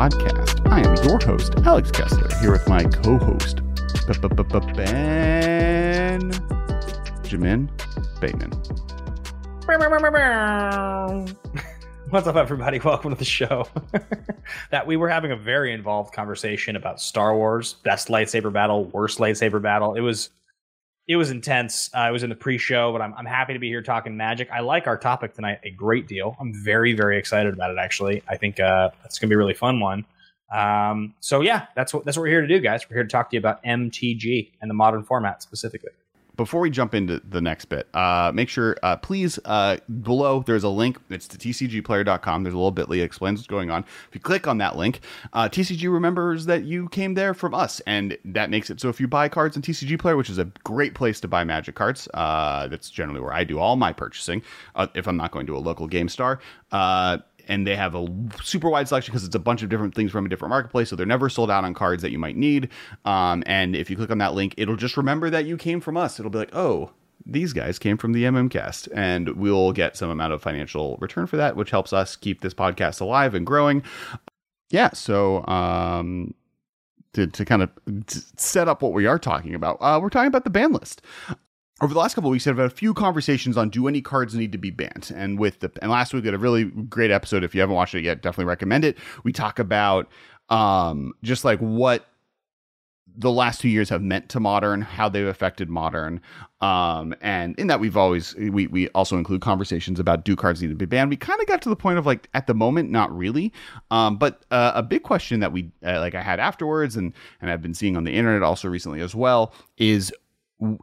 Podcast. I am your host, Alex Kessler, here with my co host, Ben Jamin Bateman. What's up, everybody? Welcome to the show. that we were having a very involved conversation about Star Wars, best lightsaber battle, worst lightsaber battle. It was it was intense. Uh, I was in the pre-show, but I'm, I'm happy to be here talking magic. I like our topic tonight a great deal. I'm very very excited about it. Actually, I think uh, it's going to be a really fun one. Um, so yeah, that's what that's what we're here to do, guys. We're here to talk to you about MTG and the modern format specifically before we jump into the next bit, uh, make sure, uh, please, uh, below there's a link. It's to tcgplayer.com. There's a little bit.ly explains what's going on. If you click on that link, uh, TCG remembers that you came there from us, and that makes it so if you buy cards in TCG Player, which is a great place to buy Magic cards, uh, that's generally where I do all my purchasing. Uh, if I'm not going to a local Game Star, and they have a super wide selection because it's a bunch of different things from a different marketplace. So they're never sold out on cards that you might need. Um, and if you click on that link, it'll just remember that you came from us. It'll be like, oh, these guys came from the MMcast, and we'll get some amount of financial return for that, which helps us keep this podcast alive and growing. Yeah, so um, to, to kind of set up what we are talking about, uh, we're talking about the ban list over the last couple of weeks, I've had a few conversations on do any cards need to be banned. And with the and last week we had a really great episode. If you haven't watched it yet, definitely recommend it. We talk about um, just like what the last two years have meant to modern, how they've affected modern, um, and in that we've always we we also include conversations about do cards need to be banned. We kind of got to the point of like at the moment, not really, um, but uh, a big question that we uh, like I had afterwards, and and I've been seeing on the internet also recently as well is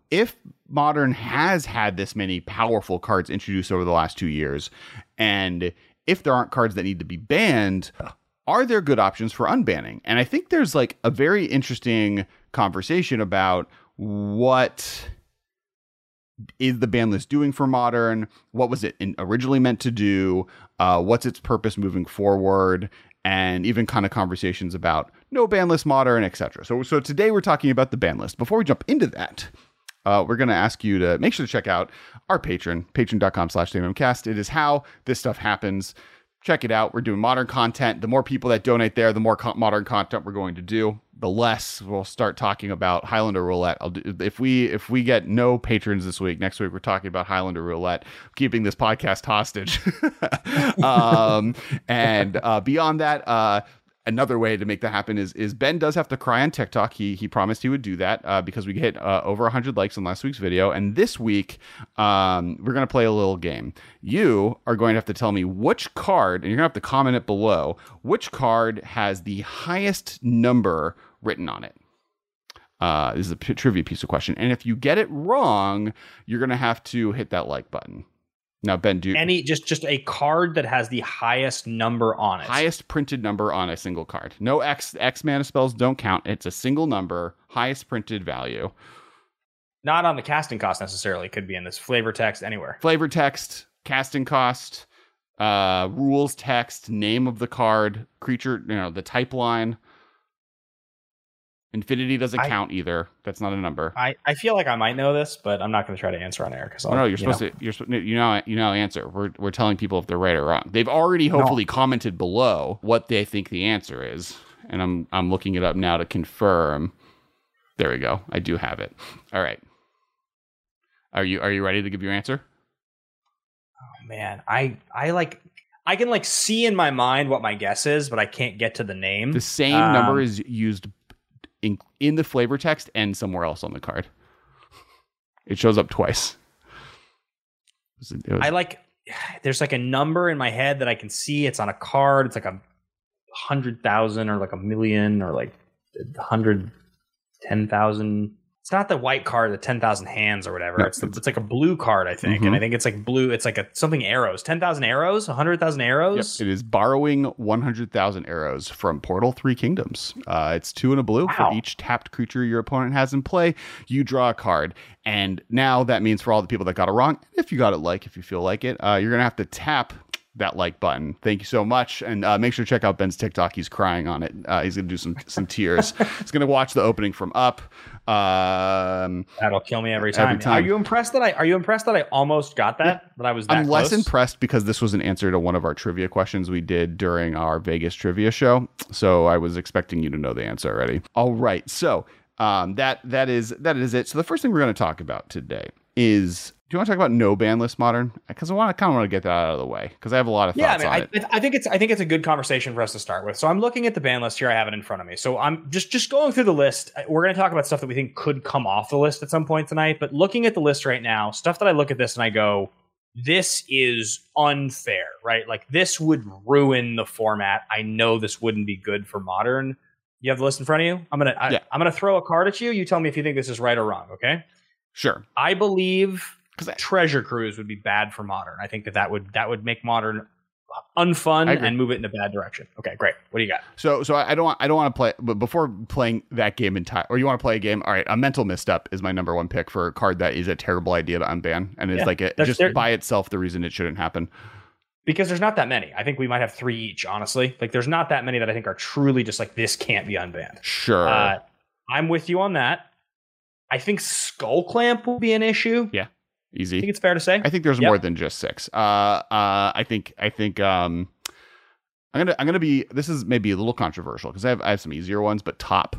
if modern has had this many powerful cards introduced over the last two years, and if there aren't cards that need to be banned, are there good options for unbanning? And I think there's like a very interesting conversation about what is the ban list doing for modern? What was it originally meant to do? Uh, what's its purpose moving forward? And even kind of conversations about no ban list modern, etc. So, so today we're talking about the ban list. Before we jump into that, uh, we're going to ask you to make sure to check out our patron, patreon.com slash cast. It is how this stuff happens. Check it out. We're doing modern content. The more people that donate there, the more co- modern content we're going to do. The less we'll start talking about Highlander Roulette. Do, if we if we get no patrons this week, next week we're talking about Highlander Roulette, keeping this podcast hostage. um, and uh, beyond that, uh, another way to make that happen is is Ben does have to cry on TikTok. He he promised he would do that uh, because we hit uh, over 100 likes on last week's video, and this week um, we're gonna play a little game. You are going to have to tell me which card, and you're gonna have to comment it below. Which card has the highest number written on it? Uh, this is a p- trivia piece of question, and if you get it wrong, you're gonna have to hit that like button. Now, Ben, do any just just a card that has the highest number on it, highest printed number on a single card. No X X mana spells don't count. It's a single number, highest printed value. Not on the casting cost necessarily. Could be in this flavor text anywhere. Flavor text, casting cost, uh, rules text, name of the card, creature, you know, the type line. Infinity doesn't I, count either. That's not a number. I, I feel like I might know this, but I'm not going to try to answer on air because oh, no, you're supposed know. to. You're you know you know answer. We're we're telling people if they're right or wrong. They've already hopefully no. commented below what they think the answer is, and I'm I'm looking it up now to confirm. There we go. I do have it. All right. Are you are you ready to give your answer? Oh man, I I like I can like see in my mind what my guess is, but I can't get to the name. The same um, number is used in in the flavor text and somewhere else on the card. It shows up twice. It was, it was, I like. There's like a number in my head that I can see. It's on a card. It's like a hundred thousand or like a million or like hundred ten thousand it's not the white card, the ten thousand hands or whatever. No, it's, the, it's like a blue card, I think, mm-hmm. and I think it's like blue. It's like a something arrows, ten thousand arrows, hundred thousand arrows. Yep. It is borrowing one hundred thousand arrows from Portal Three Kingdoms. Uh, it's two in a blue wow. for each tapped creature your opponent has in play. You draw a card, and now that means for all the people that got it wrong, if you got it like, if you feel like it, uh, you're gonna have to tap that like button. Thank you so much, and uh, make sure to check out Ben's TikTok. He's crying on it. Uh, he's gonna do some some tears. he's gonna watch the opening from Up. Um, That'll kill me every time. Every time. Are you impressed that I are you impressed that I almost got that? That I was that I'm less close? impressed because this was an answer to one of our trivia questions we did during our Vegas trivia show. So I was expecting you to know the answer already. All right, so um, that that is that is it. So the first thing we're going to talk about today is do you want to talk about no ban list modern? Because I want to kind of want to get that out of the way because I have a lot of Yeah, I thoughts mean, on I. I think it's I think it's a good conversation for us to start with. So I'm looking at the ban list here. I have it in front of me. So I'm just just going through the list. We're going to talk about stuff that we think could come off the list at some point tonight. But looking at the list right now, stuff that I look at this and I go, this is unfair, right? Like this would ruin the format. I know this wouldn't be good for modern. You have the list in front of you. I'm gonna I, Yeah. I'm gonna throw a card at you. You tell me if you think this is right or wrong. Okay. Sure, I believe 'Cause I- Treasure Cruise would be bad for modern. I think that that would that would make modern unfun and move it in a bad direction. Okay, great. What do you got? So so I don't want I don't want to play but before playing that game entire or you want to play a game all right a mental misstep is my number one pick for a card that is a terrible idea to unban and it's Yeah, like a, that's- just there- by itself the reason it shouldn't happen. Because there's not that many. I think we might have three each. Honestly, like there's not that many that I think are truly just like this can't be unbanned. Sure. Uh, I'm with you on that. I think Skullclamp will be an issue. I Easy. I think it's fair to say. I think there's Yep. more than just six. Uh, uh, I think I think um, I'm gonna I'm gonna be. This is maybe a little controversial because I have I have some easier ones, but top.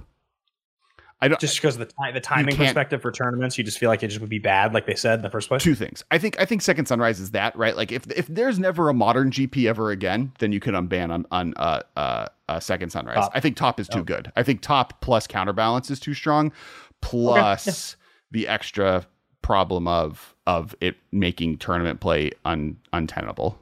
I don't. just because of the time, the timing perspective for tournaments, you just feel like it just would be bad, like they said in the first place. two things. I think I think Second Sunrise is that right. Like if if there's never a modern GP ever again, then you can unban on on uh uh, uh Second Sunrise. Top. I think top is too Oh. good. I think top plus counterbalance is too strong, plus the extra problem of of it making tournament play un untenable.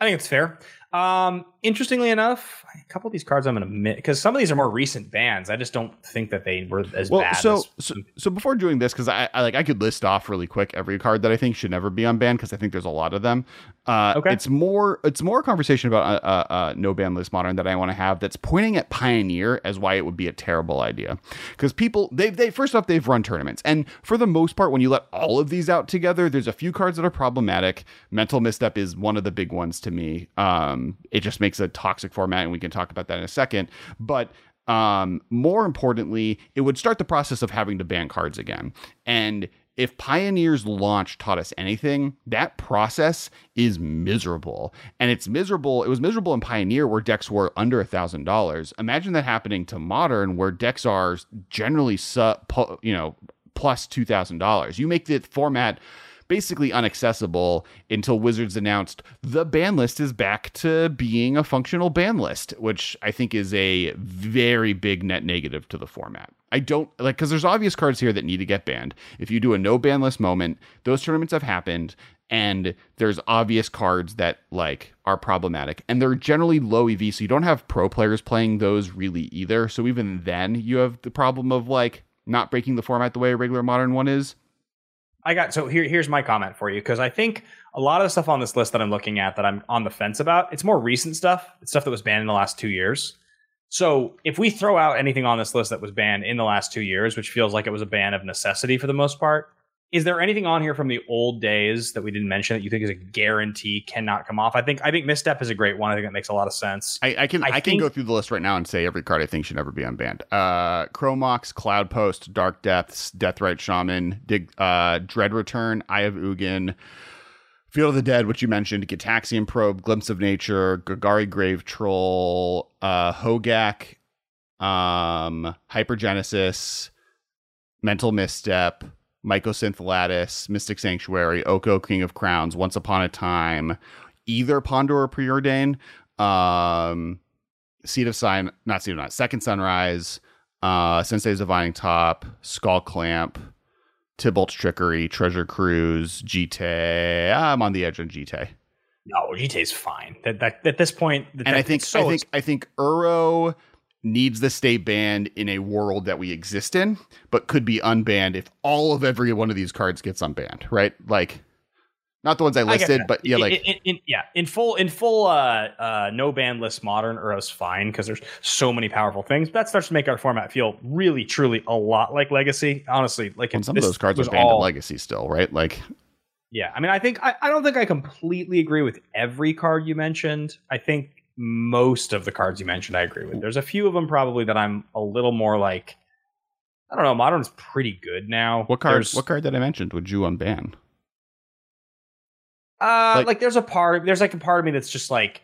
I think it's fair. Um, interestingly enough, a couple of these cards I'm going to admit because some of these are more recent bans. I just don't think that they were as well, bad. so, as, so so before doing this, because I, I like I could list off really quick every card that I think should never be unbanned because I think there's a lot of them. Uh, Okay. It's more it's more a conversation about uh, uh, uh, no ban list modern that I want to have that's pointing at Pioneer as why it would be a terrible idea because people they they first off they've run tournaments and for the most part when you let all of these out together, there's a few cards that are problematic. Mental misstep is one of the big ones to me. Um, it just makes a toxic format, and we can talk about that in a second, but um, more importantly, it would start the process of having to ban cards again. And if Pioneer's launch taught us anything, that process is miserable. And it's miserable. It was miserable in Pioneer where decks were under a thousand dollars. Imagine that happening to Modern where decks are generally you know plus two thousand dollars. You make the format basically unaccessible until Wizards announced the ban list is back to being a functional ban list, which I think is a very big net negative to the format. I don't like because there's obvious cards here that need to get banned. If you do a no ban list moment, those tournaments have happened and there's obvious cards that like are problematic and they're generally low EV so you don't have pro players playing those really either. So even then you have the problem of like not breaking the format the way a regular modern one is. I got so here. Here's my comment for you because I think a lot of the stuff on this list that I'm looking at that I'm on the fence about. It's more recent stuff. It's stuff that was banned in the last two years. So if we throw out anything on this list that was banned in the last two years, which feels like it was a ban of necessity for the most part, is there anything on here from the old days that we didn't mention that you think is a guarantee cannot come off? I think I think misstep is a great one. I think that makes a lot of sense. I, I can I I, can go through the list right now and say every card I think should never be unbanned. Uh, Chrome Mox, Cloud Post, Dark Depths, Deathrite Shaman, Dig, uh, Dread Return, Eye of Ugin, Field of the Dead, which you mentioned, Gitaxian Probe, Glimpse of Nature, Golgari Grave-Troll, uh, Hogaak, um, Hypergenesis, Mental Misstep, Mycosynth Lattice, Mystic Sanctuary, Oko King of Crowns, Once Upon a Time, either Ponder or Preordain, um, Seed of Sign, not Seed of Not, Second Sunrise, uh, Sensei's Divining Top, Skull Clamp, Tibalt's Trickery, Treasure Cruise, GT. I'm on the edge on GT. No, GTA's fine. That, that at this point, that, and I think so I think I think Uro needs to stay banned in a world that we exist in, but could be unbanned if all of every one of these cards gets unbanned, right? Like not the ones I I listed, that. but yeah, like in, in- yeah, in full in full uh uh no ban list modern Uro's fine because there's so many powerful things. That starts to make our format feel really truly a lot like Legacy. Honestly, like and some of those cards are banned all- in Legacy still, right? Like Yeah, I mean, I think I, I don't think I completely agree with every card you mentioned. I think most of the cards you mentioned I agree with. There's a few of them probably that I'm a little more like. I don't know. Modern's pretty good now. What card? There's, what card that I mentioned would you unban? Uh, like, like, there's a part. There's like a part of me that's just like,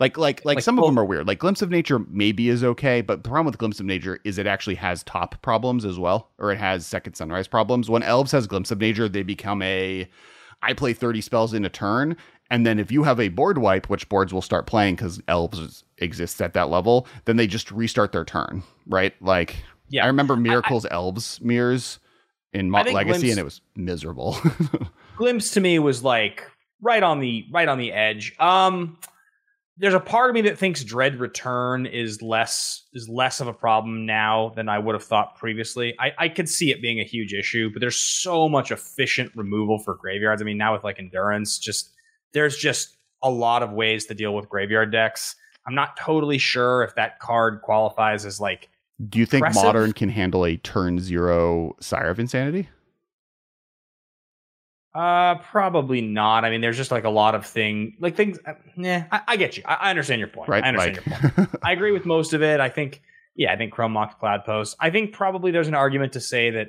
like, like, like, like some well, of them are weird. Like Glimpse of Nature maybe is okay, but the problem with Glimpse of Nature is it actually has top problems as well, or it has Second Sunrise problems. When Elves has Glimpse of Nature, they become a I play 30 spells in a turn, and then if you have a board wipe, which boards will start playing because Elves exists at that level, then they just restart their turn, right? Like, yeah, I remember Miracles I, I, Elves mirrors in Mo- Legacy, Glimpse, and it was miserable. Glimpse to me was like right on the right on the edge. Um, there's a part of me that thinks Dread Return is less is less of a problem now than I would have thought previously. I, I could see it being a huge issue, but there's so much efficient removal for graveyards. I mean, now with like endurance, just there's just a lot of ways to deal with graveyard decks. I'm not totally sure if that card qualifies as like. Do you think aggressive. modern can handle a turn zero Sire of Insanity? Uh, probably not. I mean, there's just like a lot of thing, like things. Uh, yeah, I, I, get you. I, I, understand your point. Right, I understand like. your point. I agree with most of it. I think, yeah, I think Chrome Mox Cloud Post. I think probably there's an argument to say that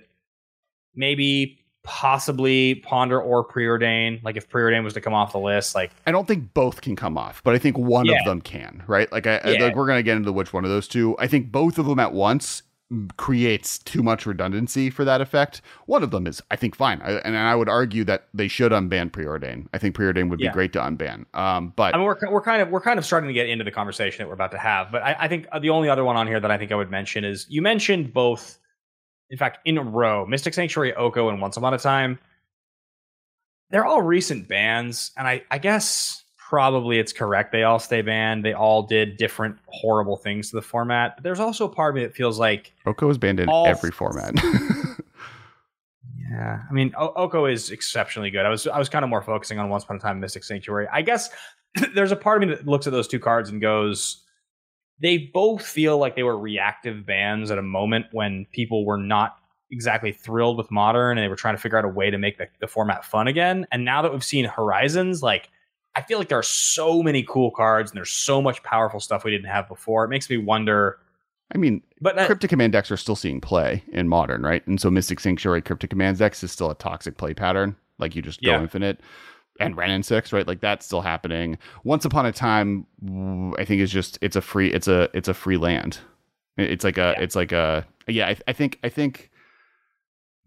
maybe possibly ponder or preordain like if preordain was to come off the list like i don't think both can come off but i think one yeah. of them can right like i, yeah. I like we're gonna get into which one of those two i think both of them at once creates too much redundancy for that effect. One of them is, I think, fine, I, and I would argue that they should unban preordain. I think preordain would be yeah. great to unban. Um, but I mean, we're, we're kind of we're kind of starting to get into the conversation that we're about to have. But I, I think the only other one on here that I think I would mention is you mentioned both. In fact, in a row, Mystic Sanctuary, Oko, and Once Upon a Time. They're all recent bans, and I, I guess probably it's correct. They all stay banned. They all did different horrible things to the format. But there's also a part of me that feels like Oko is banned in every format. yeah, I mean o- Oko is exceptionally good. I was I was kind of more focusing on Once Upon a Time Mystic Sanctuary. I guess there's a part of me that looks at those two cards and goes, they both feel like they were reactive bans at a moment when people were not exactly thrilled with modern and they were trying to figure out a way to make the, the format fun again. And now that we've seen Horizons, like I feel like there are so many cool cards and there's so much powerful stuff we didn't have before. It makes me wonder. I mean, but Cryptic Command decks are still seeing play in modern, right? And so Mystic Sanctuary Cryptic Command decks is still a toxic play pattern. Like you just go yeah. infinite. And Wrenn and Six, right? Like that's still happening. Once upon a time, I think is just it's a free it's a it's a free land. It's like a yeah. it's like a yeah. I, I think I think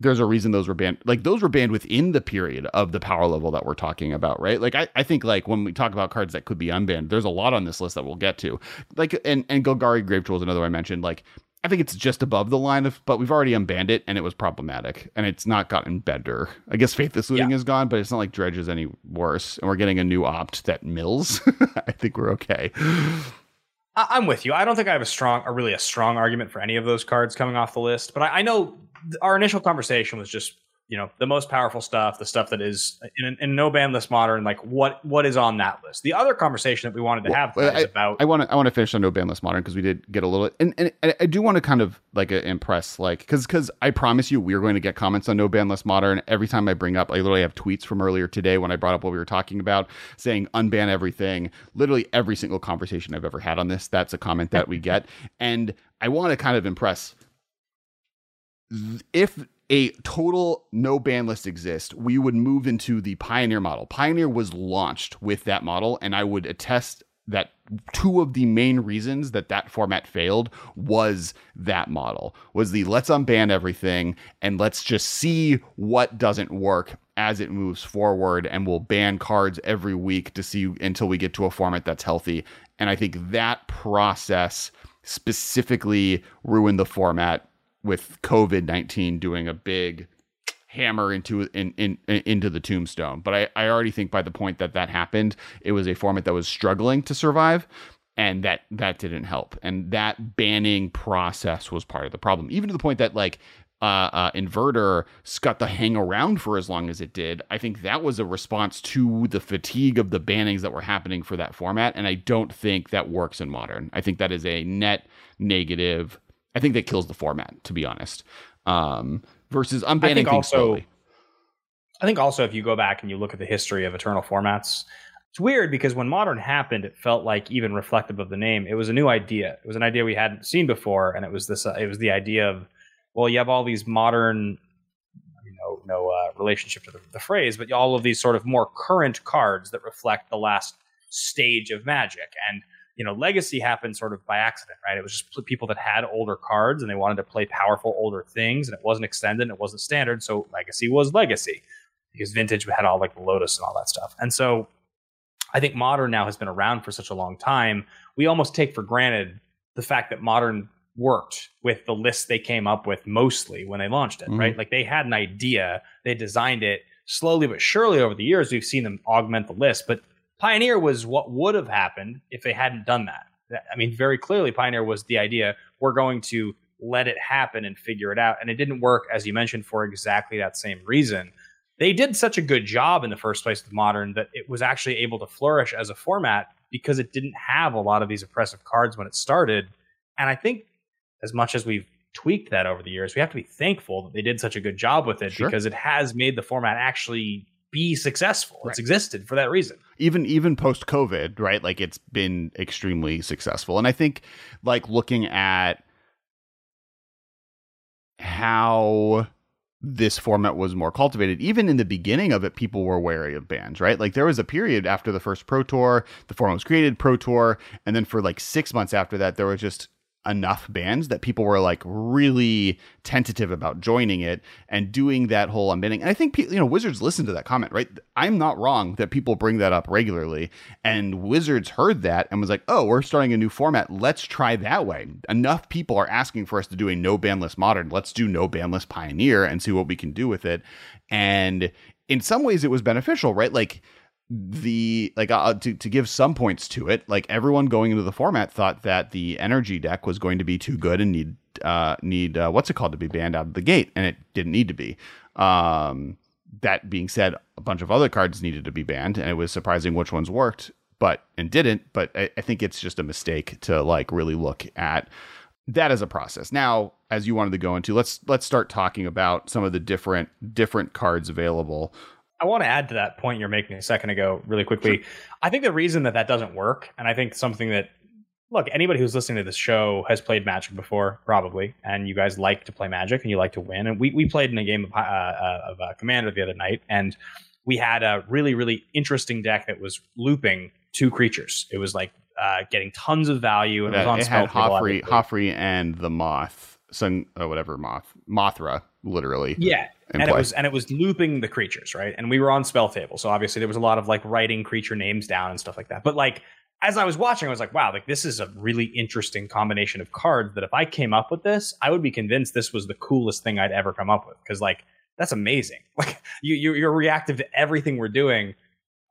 there's a reason those were banned. Like those were banned within the period of the power level that we're talking about, right? Like I, I think like when we talk about cards that could be unbanned, there's a lot on this list that we'll get to. Like and and Golgari Grave is another one I mentioned. Like I think it's just above the line of, but we've already unbanned it and it was problematic and it's not gotten better. I guess Faithless Looting yeah. is gone, but it's not like Dredge is any worse. And we're getting a new opt that mills. I think we're okay. I'm with you. I don't think I have a strong, or really a strong argument for any of those cards coming off the list, but I, I know our initial conversation was just you know the most powerful stuff the stuff that is in, in no ban list modern like what what is on that list? The other conversation that we wanted to well, have I, about i want to i want to finish on no ban list modern because we did get a little and, and, and i do want to kind of like uh, impress like because because i promise you we're going to get comments on no ban list modern every time i bring up i literally have tweets from earlier today when i brought up what we were talking about saying unban everything. Literally every single conversation i've ever had on this that's a comment that we get. And i want to kind of impress if a total no ban list exists, we would move into the Pioneer model. Pioneer was launched with that model, and I would attest that two of the main reasons that that format failed was that model was the let's unban everything and let's just see what doesn't work as it moves forward and we'll ban cards every week to see until we get to a format that's healthy and i think that process specifically ruined the format with COVID nineteen doing a big hammer into in, in, in, into the tombstone. But I, I already think by the point that that happened, it was a format that was struggling to survive, and that that didn't help. And that banning process was part of the problem, even to the point that like. Uh, uh, inverter got to hang around for as long as it did. I think that was a response to the fatigue of the bannings that were happening for that format, and I don't think that works in modern. I think that is a net negative I think that kills the format, to be honest. Um, versus I'm banning things also, slowly. I think also if you go back and you look at the history of Eternal formats, it's weird because when modern happened, it felt like even reflective of the name. It was a new idea. It was an idea we hadn't seen before, and it was this. Uh, it was the idea of, well, you have all these modern, you know, no uh, relationship to the, the phrase, but all of these sort of more current cards that reflect the last stage of Magic, and you know, Legacy happened sort of by accident, right? It was just people that had older cards and they wanted to play powerful older things, and it wasn't extended, and it wasn't standard, so Legacy was Legacy because Vintage had all like the Lotus and all that stuff, and so I think modern now has been around for such a long time. We almost take for granted the fact that modern worked with the list they came up with mostly when they launched it, mm-hmm. right? Like they had an idea, they designed it slowly but surely over the years. We've seen them augment the list, but Pioneer was what would have happened if they hadn't done that. I mean, very clearly, Pioneer was the idea. We're going to let it happen and figure it out. And it didn't work, as you mentioned, for exactly that same reason they did such a good job in the first place with modern that it was actually able to flourish as a format because it didn't have a lot of these oppressive cards when it started and i think as much as we've tweaked that over the years we have to be thankful that they did such a good job with it sure. because it has made the format actually be successful right. it's existed for that reason even even post covid right like it's been extremely successful and i think like looking at how this format was more cultivated. Even in the beginning of it, people were wary of bans, right? Like there was a period after the first Pro Tour, the format was created, Pro Tour, and then for like six months after that, there was just enough bands that people were like really tentative about joining it and doing that whole unbinding. And I think you know Wizards listened to that comment, right? I'm not wrong that people bring that up regularly, and Wizards heard that and was like, "Oh, we're starting a new format. Let's try that way." Enough people are asking for us to do a no ban list modern. Let's do no ban list pioneer and see what we can do with it. And in some ways, it was beneficial, right? Like the like uh, to to give some points to it, like everyone going into the format thought that the energy deck was going to be too good and need uh need uh, what's it called to be banned out of the gate, and it didn't need to be. Um, that being said, a bunch of other cards needed to be banned, and it was surprising which ones worked, but and didn't. But I, I think it's just a mistake to like really look at that as a process. Now, as you wanted to go into, let's let's start talking about some of the different different cards available. I want to add to that point you're making a second ago, really quickly. Sure. I think the reason that that doesn't work, and I think something that, look, anybody who's listening to this show has played Magic before, probably, and you guys like to play Magic and you like to win. And we, we played in a game of, uh, uh, of uh, Commander the other night, and we had a really, really interesting deck that was looping two creatures. It was like uh, getting tons of value, and yeah, it was on it had Joffrey, Joffrey and the Moth, Sun, or whatever Moth, Mothra, literally. Yeah, and it was and it was looping the creatures, right? And we were on spell table, so obviously there was a lot of like writing creature names down and stuff like that. But like as I was watching, I was like, wow, like this is a really interesting combination of cards that if I came up with this, I would be convinced this was the coolest thing I'd ever come up with. Cause like that's amazing. Like you, you you're reactive to everything we're doing.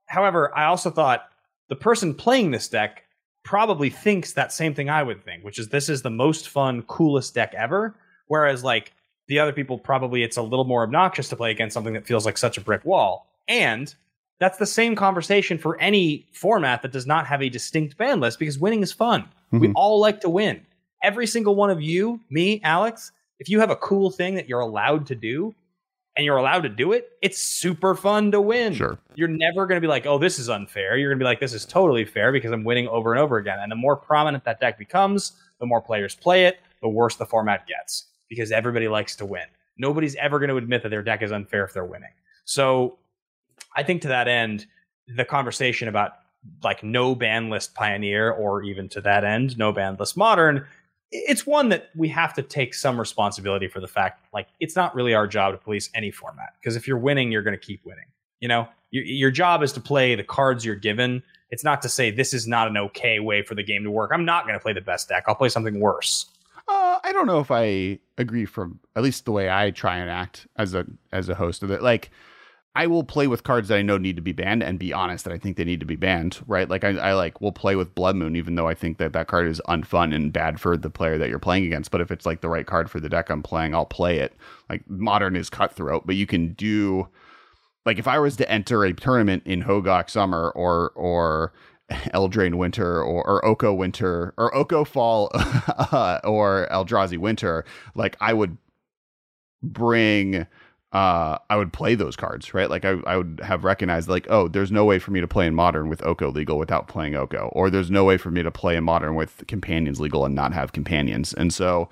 However, I also thought the person playing this deck probably thinks that same thing I would think, which is this is the most fun, coolest deck ever. Whereas like the other people probably it's a little more obnoxious to play against something that feels like such a brick wall. And that's the same conversation for any format that does not have a distinct ban list because winning is fun. Mm-hmm. We all like to win. Every single one of you, me, Alex, if you have a cool thing that you're allowed to do and you're allowed to do it, it's super fun to win. Sure. You're never going to be like, oh, this is unfair. You're going to be like, this is totally fair because I'm winning over and over again. And the more prominent that deck becomes, the more players play it, the worse the format gets because everybody likes to win. Nobody's ever going to admit that their deck is unfair if they're winning. So I think to that end, the conversation about like no ban list pioneer or even to that end, no ban list modern, it's one that we have to take some responsibility for the fact like it's not really our job to police any format because if you're winning, you're going to keep winning. You know, your, your job is to play the cards you're given. It's not to say this is not an okay way for the game to work. I'm not going to play the best deck. I'll play something worse. I don't know if I agree from at least the way I try and act as a as a host of it. Like, I will play with cards that I know need to be banned and be honest that I think they need to be banned. Right? Like, I, I like will play with Blood Moon even though I think that that card is unfun and bad for the player that you're playing against. But if it's like the right card for the deck I'm playing, I'll play it. Like Modern is cutthroat, but you can do like if I was to enter a tournament in Hogaak Summer or or Eldraine Winter or, or Oko Winter or Oko Fall uh, or Eldrazi Winter, like I would bring uh, I would play those cards, right? Like I, I would have recognized like, oh, there's no way for me to play in modern with Oko legal without playing Oko, or there's no way for me to play in modern with companions legal and not have companions. And so,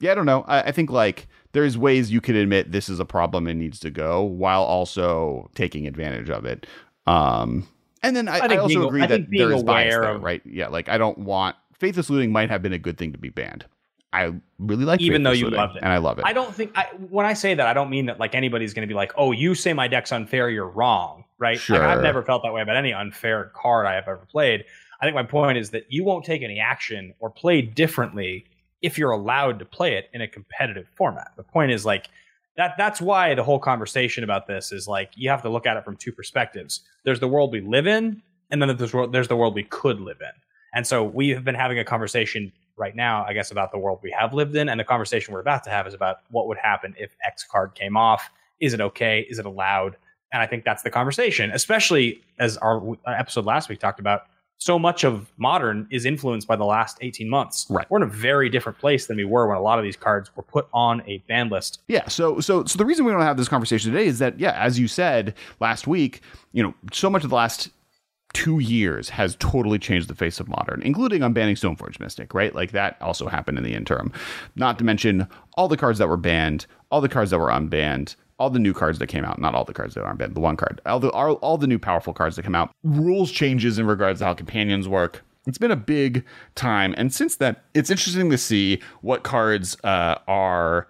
yeah, I don't know. I, I think like there's ways you could admit this is a problem and needs to go while also taking advantage of it. Um, and then I, I, I also being, agree that there is bias there, of, right? Yeah, like I don't want faithless looting might have been a good thing to be banned. I really like it. even though you loved it and I love it. I don't think I, when I say that I don't mean that like anybody's going to be like, oh, you say my deck's unfair, you're wrong, right? Sure. Like, I've never felt that way about any unfair card I have ever played. I think my point is that you won't take any action or play differently if you're allowed to play it in a competitive format. The point is like that that's why the whole conversation about this is like you have to look at it from two perspectives. There's the world we live in, and then there's, there's the world we could live in. And so we have been having a conversation right now, I guess, about the world we have lived in. And the conversation we're about to have is about what would happen if X card came off. Is it okay? Is it allowed? And I think that's the conversation, especially as our uh, episode last week talked about. So much of modern is influenced by the last 18 months. Right. We're in a very different place than we were when a lot of these cards were put on a ban list. Yeah. So, so, so the reason we don't have this conversation today is that, yeah, as you said last week, you know, so much of the last two years has totally changed the face of modern, including unbanning Stoneforge Mystic, right? Like that also happened in the interim. Not to mention all the cards that were banned, all the cards that were unbanned, all the new cards that came out, not all the cards that aren't banned, the one card, all the all, all the new powerful cards that come out, rules changes in regards to how companions work. It's been a big time, and since then, it's interesting to see what cards uh, are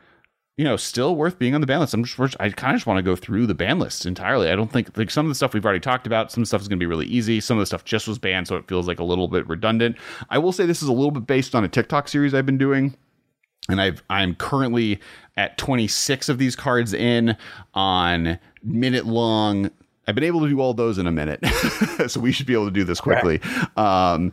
you know, still worth being on the ban list. I'm just, I kind of just want to go through the ban list entirely. I don't think like some of the stuff we've already talked about, some stuff is going to be really easy. Some of the stuff just was banned, so it feels like a little bit redundant. I will say this is a little bit based on a TikTok series I've been doing. And I've I'm currently at 26 of these cards in on minute long I've been able to do all those in a minute, so we should be able to do this quickly. Um,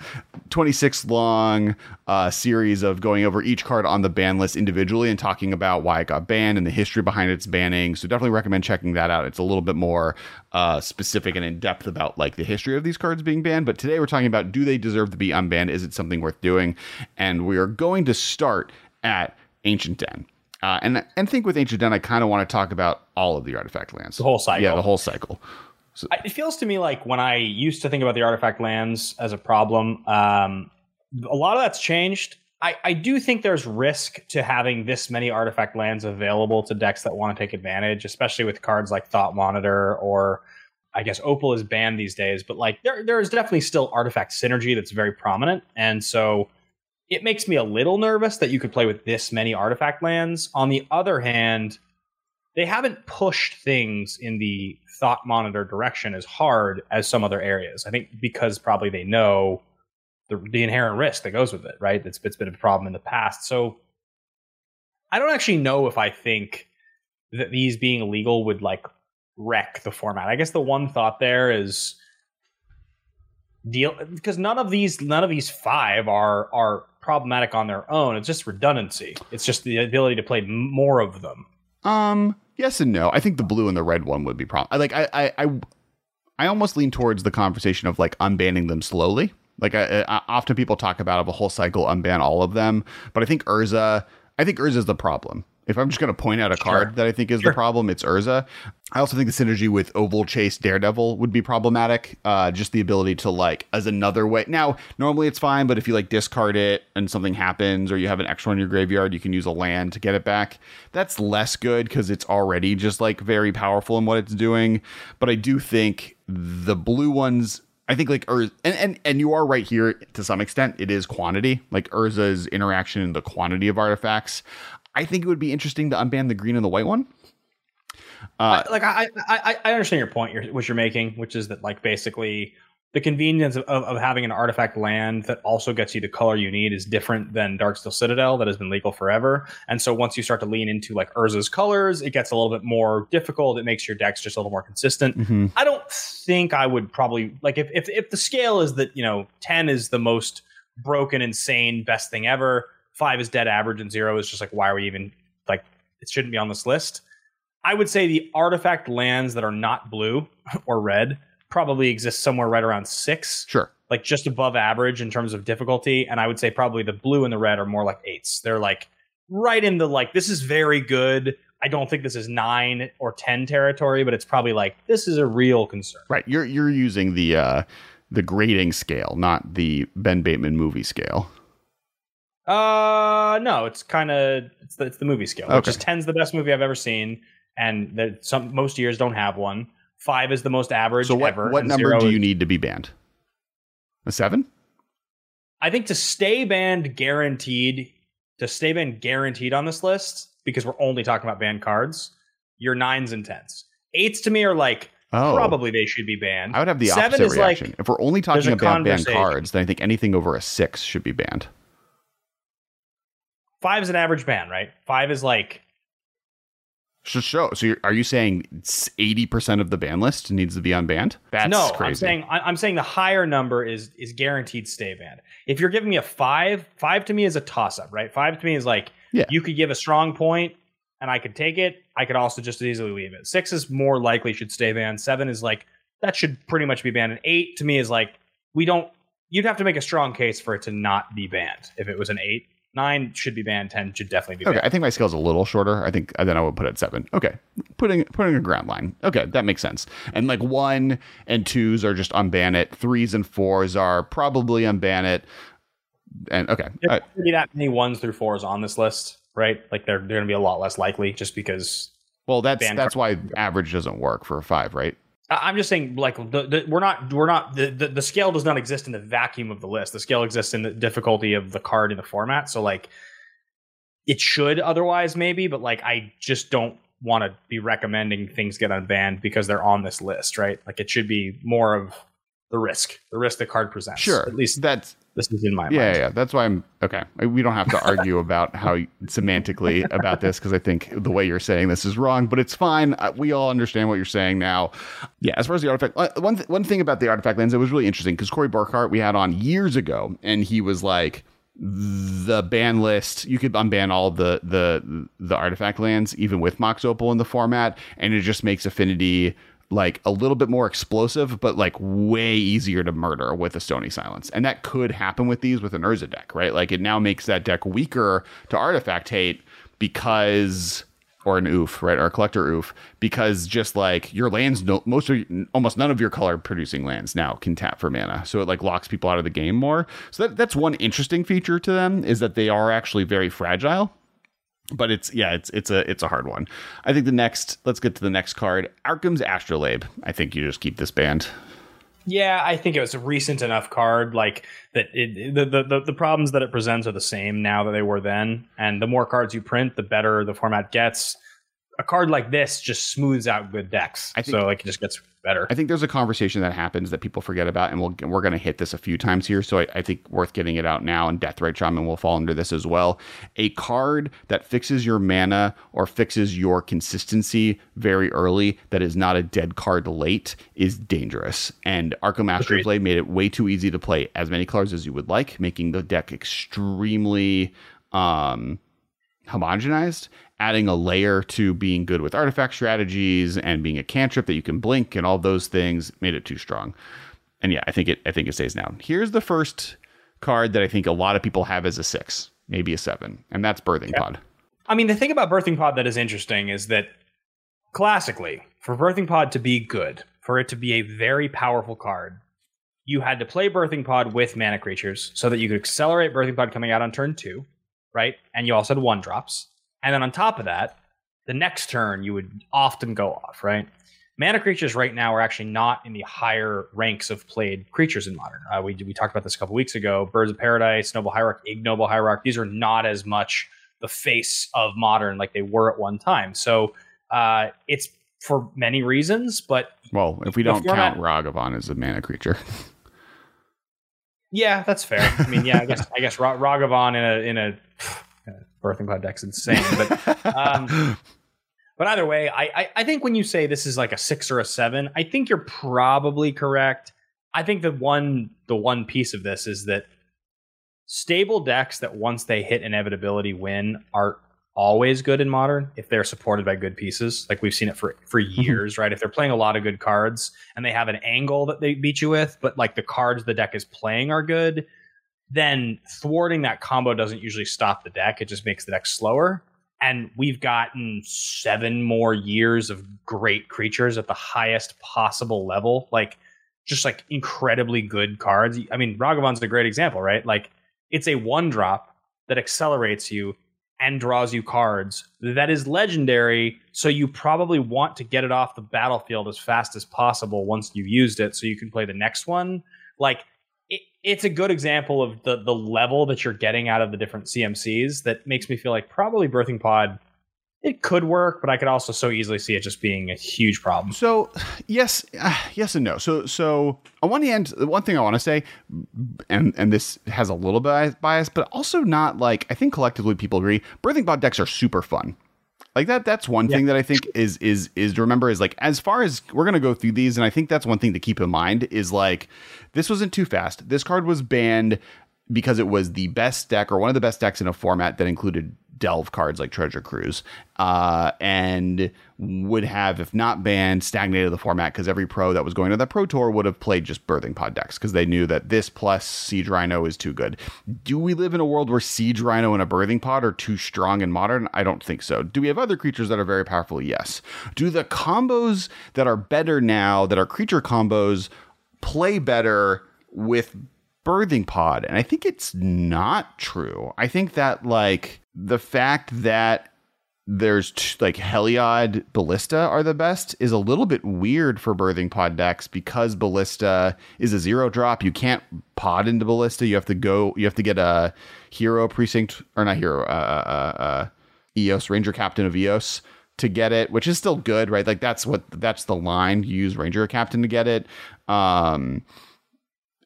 26 long uh, series of going over each card on the ban list individually and talking about why it got banned and the history behind its banning. So definitely recommend checking that out. It's a little bit more uh, specific and in depth about like the history of these cards being banned. But today we're talking about do they deserve to be unbanned? Is it something worth doing? And we are going to start at Ancient Den. Uh, and and think with Ancient Den, I kind of want to talk about all of the artifact lands, the whole cycle. Yeah, the whole cycle. So, it feels to me like when I used to think about the artifact lands as a problem, um, a lot of that's changed. I, I do think there's risk to having this many artifact lands available to decks that want to take advantage, especially with cards like Thought Monitor or I guess Opal is banned these days, but like there there is definitely still artifact synergy that's very prominent, and so it makes me a little nervous that you could play with this many artifact lands. On the other hand, they haven't pushed things in the thought monitor direction as hard as some other areas. I think because probably they know the, the inherent risk that goes with it, right? That's it's been a problem in the past. So I don't actually know if I think that these being illegal would like wreck the format. I guess the one thought there is deal because none of these none of these five are are problematic on their own. It's just redundancy. It's just the ability to play more of them. Um, yes and no. I think the blue and the red one would be problem. Like I, I, I, I almost lean towards the conversation of like unbanning them slowly. Like I, I, often people talk about of a whole cycle unban all of them, but I think Urza, I think Urza is the problem. If I'm just going to point out a card sure. that I think is sure. the problem, it's Urza. I also think the synergy with Ovalchase Daredevil would be problematic. Uh, just the ability to like as another way. Now, normally it's fine, but if you like discard it and something happens, or you have an extra in your graveyard, you can use a land to get it back. That's less good because it's already just like very powerful in what it's doing. But I do think the blue ones I think like Urza, and, and and you are right here to some extent. It is quantity, like Urza's interaction in the quantity of artifacts. I think it would be interesting to unban the green and the white one. Uh, like I, I, I understand your point, you're, which you're making, which is that like basically the convenience of, of, of, having an artifact land that also gets you the color you need is different than Darksteel Citadel that has been legal forever. And so once you start to lean into like Urza's colors, it gets a little bit more difficult. It makes your decks just a little more consistent. Mm-hmm. I don't think I would probably like if, if if the scale is that you know ten is the most broken, insane, best thing ever five is dead average and zero is just like why are we even like it shouldn't be on this list. I would say the artifact lands that are not blue or red probably exist somewhere right around six. Sure. Like just above average in terms of difficulty. And I would say probably the blue and the red are more like eights. They're like right in the like, this is very good. I don't think this is nine or ten territory, but it's probably like this is a real concern. Right. You're you're using the uh the grading scale, not the Ben Bateman movie scale. Uh, no, it's kind of it's the, it's the movie scale. Okay. Which is ten's the best movie I've ever seen, and that some most years don't have one. Five is the most average So what ever. what number do is- you need to be banned? A seven? I think to stay banned guaranteed, to stay banned guaranteed on this list, because we're only talking about banned cards, your nines and tens. Eights to me are like Oh, probably they should be banned. I would have the Seven opposite is like- reaction. if we're only talking about banned cards, then I think anything over a six should be banned. Five is an average band, right? Five is like Should show. So you're, are you saying eighty percent of the ban list needs to be unbanned? That's no. crazy. I'm saying I'm saying the higher number is is guaranteed stay banned. If you're giving me a five, five to me is a toss up, right? Five to me is like Yeah. you could give a strong point and I could take it. I could also just as easily leave it. Six is more likely should stay banned. Seven is like that should pretty much be banned. And eight to me is like we don't. You'd have to make a strong case for it to not be banned if it was an eight. Nine should be banned. Ten should definitely be Okay. I think my scale's a little shorter. I think then I would put it at seven. Okay, putting putting a ground line. Okay, that makes sense. And like one and twos are just unban it. Threes and fours are probably unban it. And okay, There could be that many ones through fours on this list, right? Like they're they're going to be a lot less likely just because well that's that's why average doesn't work for a five, right? I- I'm just saying, like, the, the, we're not, we're not, the, the, the scale does not exist in the vacuum of the list. The scale exists in the difficulty of the card in the format. So, like, it should otherwise, maybe, but like, I just don't want to be recommending things get unbanned because they're on this list, right? Like, it should be more of the risk, the risk the card presents. Sure, At least that's this is in my yeah, mind. yeah. That's why I'm okay. We don't have to argue about how semantically about this because I think the way you're saying this is wrong, but it's fine. Uh, We all understand what you're saying now. Yeah, as far as the artifact, uh, one th- one thing about the artifact lands, it was really interesting because Corey Burkhart we had on years ago, and he was like the ban list you could unban all the the the artifact lands even with mox opal in the format and it just makes affinity like a little bit more explosive but like way easier to murder with a stony silence and that could happen with these with an urza deck right like it now makes that deck weaker to artifact hate because or an Ouphe, right? Or a Collector Ouphe, because just like your lands, no, most of almost none of your color producing lands now can tap for mana, so it like locks people out of the game more. So that, that's one interesting feature to them is that they are actually very fragile. But it's yeah, it's it's a it's a hard one. I think the next, let's get to the next card, Arcum's Astrolabe. I think you just keep this band. Yeah, I think it was a recent enough card, like that. It, the, the the the problems that it presents are the same now that they were then, and the more cards you print, the better the format gets. A card like this just smooths out good decks, I think- so like it just gets better. I think there's a conversation that happens that people forget about, and we'll, we're going to hit this a few times here. So I, I think worth getting it out now, and Deathrite Shaman will fall under this as well. A card that fixes your mana or fixes your consistency very early that is not a dead card late is dangerous. And Arcum Agreed. Astrolabe made it way too easy to play as many cards as you would like, making the deck extremely um, homogenized, adding a layer to being good with artifact strategies and being a cantrip that you can blink and all those things made it too strong. And yeah, I think it I think it stays now. Here's the first card that I think a lot of people have as a six, maybe a seven, and that's Birthing Pod. I mean, the thing about Birthing Pod that is interesting is that classically, for Birthing Pod to be good, for it to be a very powerful card, you had to play Birthing Pod with mana creatures so that you could accelerate Birthing Pod coming out on turn two, right? And you also had one drops. And then on top of that, the next turn you would often go off, right? Mana creatures right now are actually not in the higher ranks of played creatures in modern. Uh, we we talked about this a couple weeks ago. Birds of Paradise, Noble Hierarch, Ignoble Hierarch. These are not as much the face of modern like they were at one time. So uh, it's for many reasons, but Well, if we don't format- count Ragavan as a mana creature. yeah, that's fair. I mean, yeah, I guess I guess Ra- Ragavan in a in a birthing pod deck's insane, but um, but either way, I, I I think when you say this is like a six or a seven, I think you're probably correct. I think the one the one piece of this is that stable decks that once they hit inevitability win are always good in modern if they're supported by good pieces. Like we've seen it for for years, right? If they're playing a lot of good cards and they have an angle that they beat you with, but like the cards the deck is playing are good, then thwarting that combo doesn't usually stop the deck. It just makes the deck slower. and we've gotten seven more years of great creatures at the highest possible level. Like just like incredibly good cards. I mean, Ragavan's a great example, right? Like it's a one drop that accelerates you and draws you cards that is legendary. So you probably want to get it off the battlefield as fast as possible once you've used it so you can play the next one. Like it's a good example of the the level that you're getting out of the different CMCs that makes me feel like probably Birthing Pod it could work, but I could also so easily see it just being a huge problem. So, yes, uh, yes and no. So, so on one hand, the one thing I want to say, and and this has a little bit bias, but also not like I think collectively people agree. Birthing pod decks are super fun. Like that. That's one yeah. thing that I think is is is to remember is like as far as we're gonna go through these, and I think that's one thing to keep in mind is like this wasn't too fast. This card was banned because it was the best deck or one of the best decks in a format that included delve cards like Treasure Cruise, uh, and would have, if not banned, stagnated the format because every pro that was going to that pro tour would have played just birthing pod decks because they knew that this plus Siege Rhino is too good. Do we live in a world where Siege Rhino and a birthing pod are too strong and modern? I don't think so. Do we have other creatures that are very powerful? Yes. Do the combos that are better now, that are creature combos, play better with birthing pod? And I think it's not true. I think that like the fact that there's t- like Heliod Ballista are the best is a little bit weird for birthing pod decks because Ballista is a zero drop. You can't pod into Ballista. You have to go. You have to get a hero precinct or not hero. Uh, uh, uh, Eos Ranger Captain of Eos to get it, which is still good, right? Like that's what that's the line. You use Ranger Captain to get it. Um,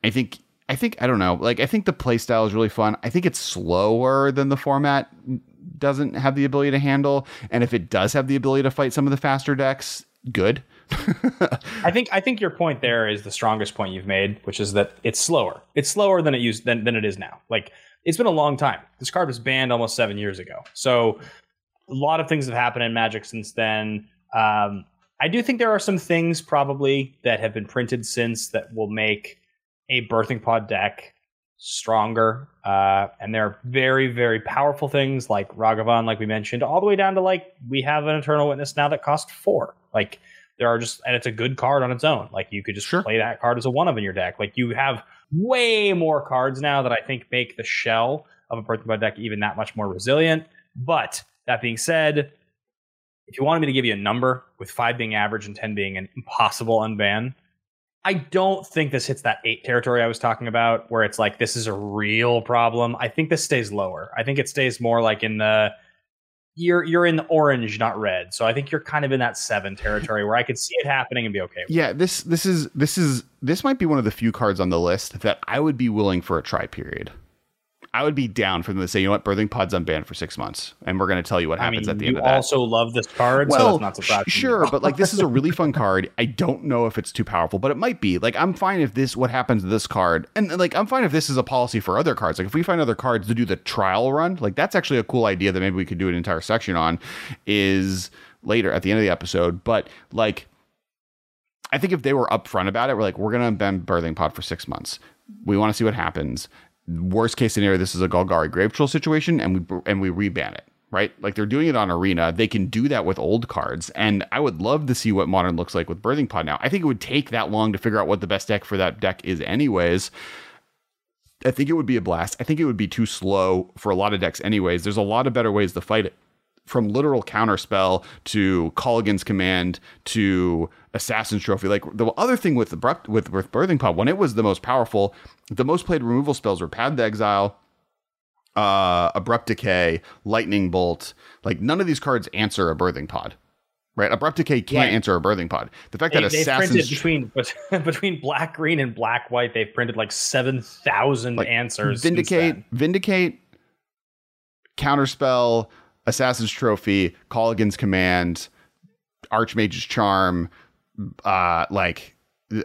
I think I think I don't know. Like I think the playstyle is really fun. I think it's slower than the format doesn't have the ability to handle, and if it does have the ability to fight some of the faster decks, good. I think I think your point there is the strongest point you've made, which is that it's slower. It's slower than it used than, than it is now. Like it's been a long time. This card was banned almost seven years ago. So a lot of things have happened in Magic since then. Um, I do think there are some things probably that have been printed since that will make a birthing pod deck stronger. Uh, and there are very, very powerful things like Ragavan, like we mentioned, all the way down to like we have an Eternal Witness now that costs four. Like there are just, and it's a good card on its own. Like you could just sure. play that card as a one of in your deck. Like you have way more cards now that I think make the shell of a birthing pod deck even that much more resilient. But that being said, if you wanted me to give you a number with five being average and 10 being an impossible unban, I don't think this hits that eight territory I was talking about, where it's like this is a real problem. I think this stays lower. I think it stays more like in the you're you're in orange, not red. So I think you're kind of in that seven territory where I could see it happening and be okay. yeah, this this is this is this might be one of the few cards on the list that I would be willing for a try period. I would be down for them to say, you know what, birthing pod's unbanned for six months, and we're going to tell you what happens I mean, at the end of that. You also love this card, well, so that's not surprising. Sure, but like this is a really fun card. I don't know if it's too powerful, but it might be. Like I'm fine if this what happens to this card, and like I'm fine if this is a policy for other cards. Like if we find other cards to do the trial run, like that's actually a cool idea that maybe we could do an entire section on. Is later at the end of the episode, but like. I think if they were upfront about it, we're like, we're going to bend birthing pod for six months. We want to see what happens worst case scenario, this is a Golgari Grave Troll situation, and we and we reban it. Right, like they're doing it on Arena. They can do that with old cards, and I would love to see what Modern looks like with Birthing Pod now. I think it would take that long to figure out what the best deck for that deck is, anyways. I think it would be a blast. I think it would be too slow for a lot of decks, anyways. There's a lot of better ways to fight it from literal counterspell to Kolaghan's Command to Assassin's Trophy. Like the other thing with the with with Birthing Pod, when it was the most powerful, the most played removal spells were Path to Exile, uh, Abrupt Decay, Lightning Bolt. Like none of these cards answer a Birthing Pod. Right, abrupt decay can't right. answer a birthing pod. The fact they, that assassins between between black green and black white, they've printed like seven thousand like answers. Vindicate, vindicate, counterspell, Assassin's Trophy, Kolaghan's Command, Archmage's Charm, uh, like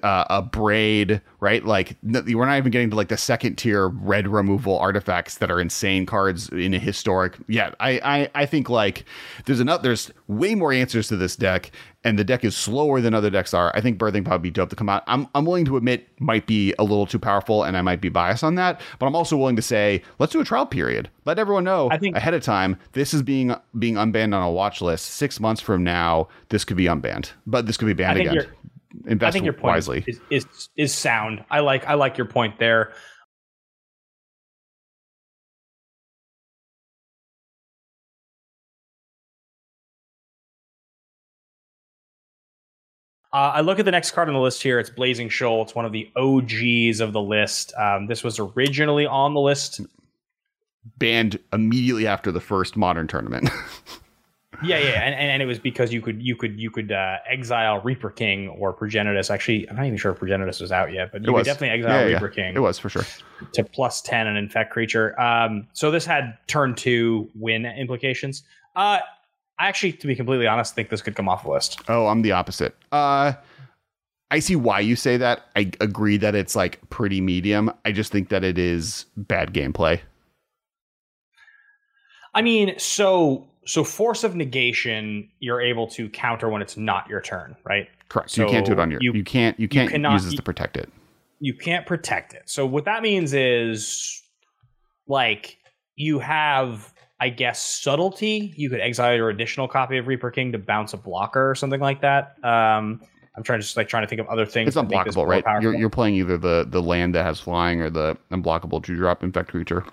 uh, Abrade, right? Like we're not even getting to like the second tier red removal artifacts that are insane cards in a historic. Yeah, I I, I think like there's enough. There's way more answers to this deck, and the deck is slower than other decks are. I think birthing pod would be dope to come out. I'm I'm willing to admit might be a little too powerful, and I might be biased on that. But I'm also willing to say let's do a trial period. Let everyone know think- ahead of time this is being being unbanned on a watch list. Six months from now, this could be unbanned, but this could be banned again. Invest I think your point wisely. is, is is sound. I like I like your point there. Uh, I look at the next card on the list here. It's Blazing Shoal. It's one of the OGs of the list. Um, this was originally on the list. banned immediately after the first modern tournament. Yeah, yeah, and, and, it was because you could you could you could uh, exile Reaper King or Progenitus. Actually, I'm not even sure if Progenitus was out yet, but you could definitely exile yeah, Reaper King. It was for sure. to plus 10 and infect creature. Um, so this had turn two win implications. Uh, I actually, to be completely honest, think this could come off the list. Oh, I'm the opposite. Uh I see why you say that. I agree that it's like pretty medium. I just think that it is bad gameplay. I mean, so so force of negation, you're able to counter when it's not your turn, right? Correct. So you can't do it on your. You, you- can't. You can't cannot- use this to protect it. You can't protect it. So what that means is, like, you have, I guess, subtlety. You could exile your additional copy of Reaper King to bounce a blocker or something like that. Um, I'm trying to just like trying to think of other things. It's that make this unblockable, right? You're you're playing either the the land that has flying or the unblockable two drop infect creature.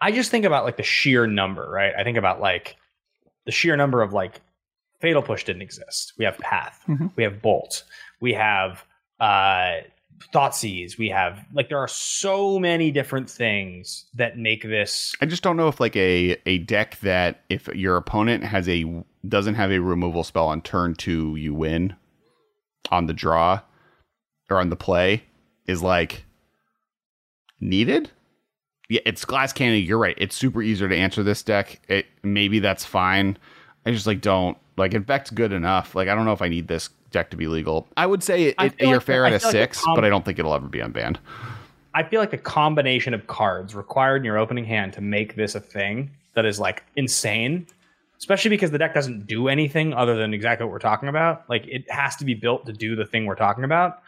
I just think about like the sheer number, right? I think about like the sheer number of like Fatal Push didn't exist. We have Path, Mhm. we have Bolt, we have uh Thoughtseize, we have like there are so many different things that make this I just don't know if like a a deck that if your opponent has a doesn't have a removal spell on turn two, you win on the draw or on the play is like needed. Yeah, it's glass cannon. You're right. It's super easier to answer this deck. It maybe that's fine. I just like don't like infect's good enough. Like I don't know if I need this deck to be legal. I would say it, I it- you're like the- fair I at a like the six, com- but I don't think it'll ever be unbanned. I feel like the combination of cards required in your opening hand to make this a thing that is like insane, especially because the deck doesn't do anything other than exactly what we're talking about. Like it has to be built to do the thing we're talking about.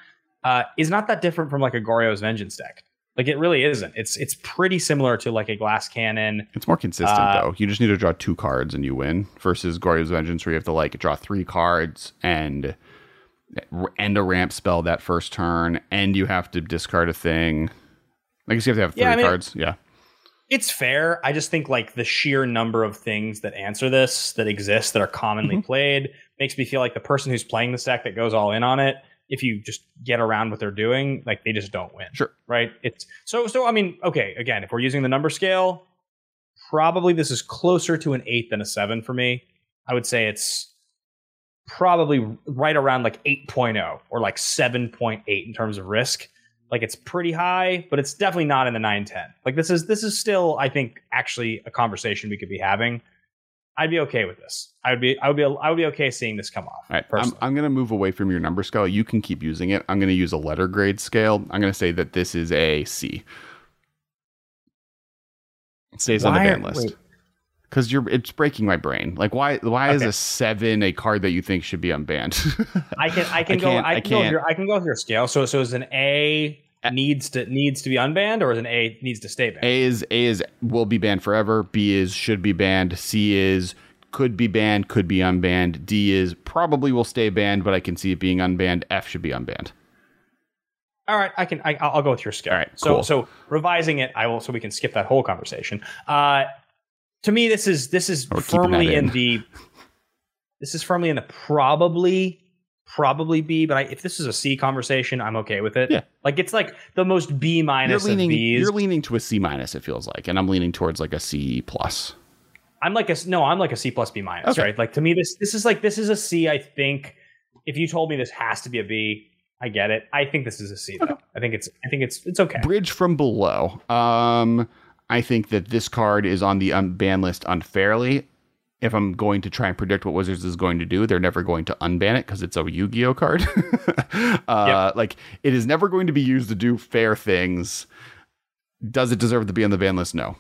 Uh, is not that different from like a Goryo's Vengeance deck. Like it really isn't. It's it's pretty similar to like a Glass Cannon. It's more consistent Uh, though. You just need to draw two cards and you win. Versus Goryo's Vengeance, where you have to like draw three cards and end a ramp spell that first turn, and you have to discard a thing. I guess you have to have three Yeah, I mean- cards. Yeah, It's fair. I just think like the sheer number of things that answer this that exist that are commonly Mm-hmm. played makes me feel like the person who's playing this deck that goes all in on it, if you just get around what they're doing, like they just don't win. sure. Right? It's so so I mean, okay, again, if we're using the number scale, probably this is closer to an 8 than a 7 for me. I would say it's probably right around like 8.0 or like 7.8 in terms of risk like it's pretty high but it's definitely not in the 910 like this is this is still i think actually a conversation we could be having i'd be okay with this i would be i would be i would be okay seeing this come off All right, I'm. I'm going to move away from your number scale. You can keep using it. I'm going to use a letter grade scale. I'm going to say that this is a C. It stays on the Why ban list because you're. It's breaking my brain. Like why? Why is a seven a card that you think should be unbanned? i can i can I go can't- i I can go with can't. your, i can go with your scale so so is an a needs to needs to be unbanned or is an a needs to stay banned A is A is will be banned forever. B is should be banned. C is could be banned, could be unbanned. D is probably will stay banned, but I can see it being unbanned. F should be unbanned. All right, I can. I, I'll I'll go with your scale. All right, so cool. so revising it, I will. So we can skip that whole conversation. Uh, to me, this is this is firmly in. in. the. This is firmly in the probably probably B, but I, if this is a C conversation, I'm okay with it. Yeah. like it's like the most B You're minus of leaning Bs. you're leaning to a C minus, it feels like, and I'm leaning towards like a C plus. I'm like a no, I'm like a C plus B minus, Okay. right? Like to me, this this is like this is a C. I think if you told me this has to be a B, I get it. I think this is a C though. I think it's I think it's it's okay. Bridge from below. Um I think that this card is on the unbanned list unfairly. If I'm going to try and predict what Wizards is going to do, they're never going to unban it because it's a Yu Gi Oh card. uh, yep. Like it is never going to be used to do fair things. Does it deserve to be on the ban list? No.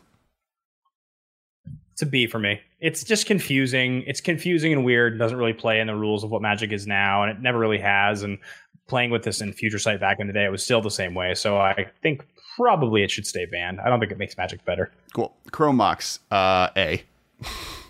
It's a B for me. It's just confusing. It's confusing and weird. Doesn't really play in the rules of what Magic is now, and it never really has. And playing with this in Future Sight back in the day, it was still the same way. So I think probably it should stay banned. I don't think it makes Magic better. Cool. Chrome Mox, uh, A.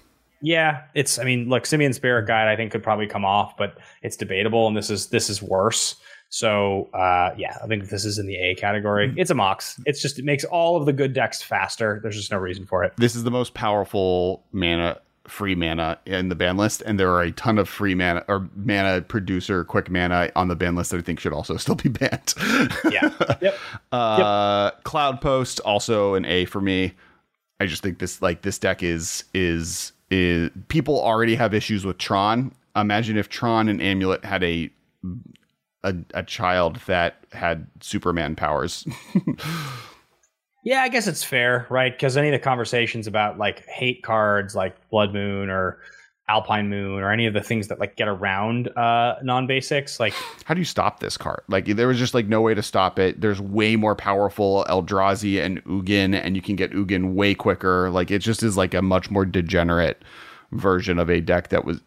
yeah, it's. I mean, look, Simian Spirit Guide, I think could probably come off, but it's debatable, and this is this is worse. So uh, yeah, I think this is in the A category. Mm-hmm. It's a Mox. It's just it makes all of the good decks faster. There's just no reason for it. This is the most powerful mana free mana in the ban list, and there are a ton of free mana or mana producer quick mana on the ban list that I think should also still be banned. yeah. Yep. Uh, yep. Cloud Post also an A for me. I just think this like this deck is is is people already have issues with Tron. Imagine if Tron and Amulet had a a, a child that had Superman powers. yeah, I guess it's fair, right? Because any of the conversations about like hate cards, like Blood Moon or Alpine Moon, or any of the things that like get around uh, non basics, like how do you stop this card? Like there was just like no way to stop it. There's way more powerful Eldrazi and Ugin, and you can get Ugin way quicker. Like it just is like a much more degenerate version of a deck that was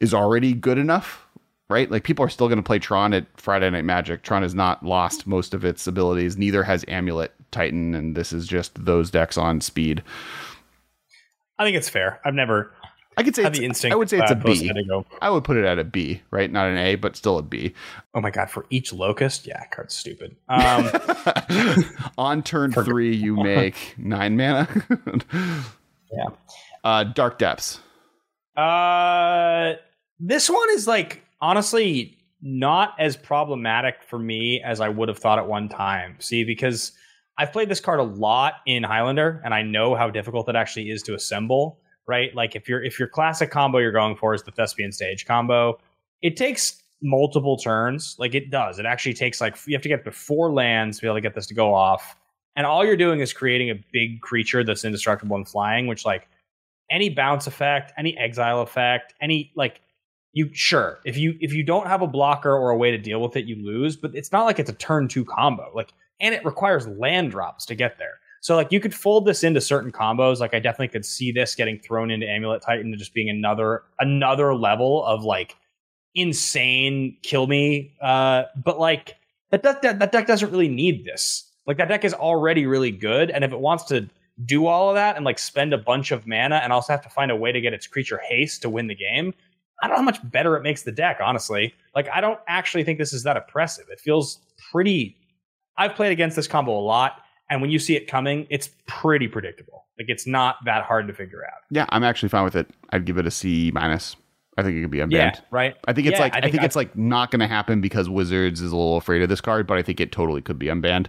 is already good enough right? Like people are still going to play Tron at Friday Night Magic. Tron has not lost most of its abilities. Neither has Amulet Titan, and this is just those decks on speed. I think it's fair. I've never. I could say the instinct. I would say it's a B. I would put it at a B, right? Not an A, but still a B. Oh my god! For each Locus, yeah, card's stupid. Um, on turn three, you make nine mana. yeah. Uh, Dark Depths. Uh, this one is like honestly not as problematic for me as I would have thought at one time. See, because I've played this card a lot in Highlander, and I know how difficult it actually is to assemble. Right, like if your if your classic combo you're going for is the Thespian Stage combo, it takes multiple turns. Like it does. It actually takes like you have to get before lands to be able to get this to go off. And all you're doing is creating a big creature that's indestructible and flying, which like any bounce effect, any exile effect, any like you sure if you if you don't have a blocker or a way to deal with it you lose but it's not like it's a turn two combo like and it requires land drops to get there so like you could fold this into certain combos like i definitely could see this getting thrown into amulet titan and just being another another level of like insane kill me uh but like that, that that, that deck doesn't really need this like that deck is already really good and if it wants to do all of that and like spend a bunch of mana and also have to find a way to get its creature haste to win the game I don't know how much better it makes the deck, honestly. Like, I don't actually think this is that oppressive. It feels pretty. I've played against this combo a lot, and when you see it coming, it's pretty predictable. Like, it's not that hard to figure out. Yeah, I'm actually fine with it. I'd give it a C minus. I think it could be unbanned. Yeah, right. I think it's yeah, like I think, I think it's like not going to happen because Wizards is a little afraid of this card, but I think it totally could be unbanned.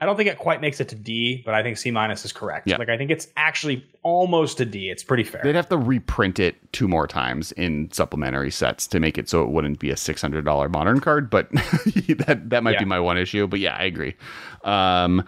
I don't think it quite makes it to D, but I think C minus is correct. Yeah. Like I think it's actually almost a D. It's pretty fair. They'd have to reprint it two more times in supplementary sets to make it so it wouldn't be a six hundred dollar modern card. But that that might yeah. be my one issue. But yeah, I agree. Um,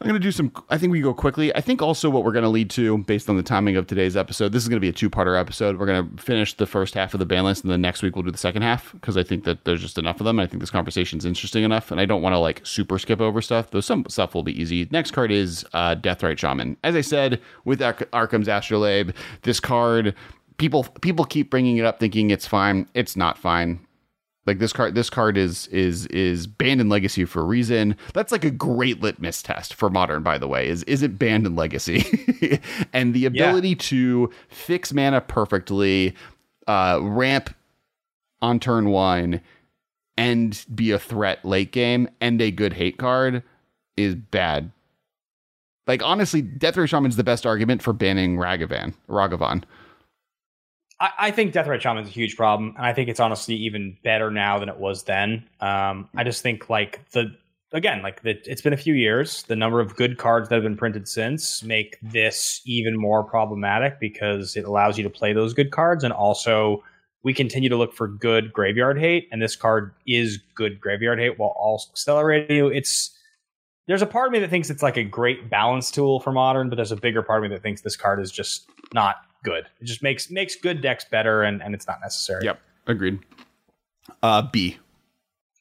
I'm going to do some, I think we go quickly. I think also what we're going to lead to, based on the timing of today's episode, this is going to be a two parter episode. We're going to finish the first half of the ban list, and then next week we'll do the second half because I think that there's just enough of them. I think this conversation is interesting enough, and I don't want to like super skip over stuff, though some stuff will be easy. Next card is uh, Deathrite Shaman. As I said, with Ar- Arcum's Astrolabe, this card people people keep bringing it up thinking it's fine it's not fine like this card, this card is is is banned in Legacy for a reason. That's like a great litmus test for Modern, by the way. Is is it banned in Legacy? and the ability yeah. to fix mana perfectly, uh, ramp on turn one, and be a threat late game, and a good hate card is bad. Like honestly, Deathrite Shaman is the best argument for banning Ragavan. Ragavan. I, I think Deathrite Shaman is a huge problem, and I think it's honestly even better now than it was then. Um, I just think like the again, like the, it's been a few years. The number of good cards that have been printed since make this even more problematic because it allows you to play those good cards, and also we continue to look for good graveyard hate, and this card is good graveyard hate while also accelerating you. It's there's a part of me that thinks it's like a great balance tool for modern, but there's a bigger part of me that thinks this card is just not good. It just makes makes good decks better, and and it's not necessary. Yep, agreed. Uh, B.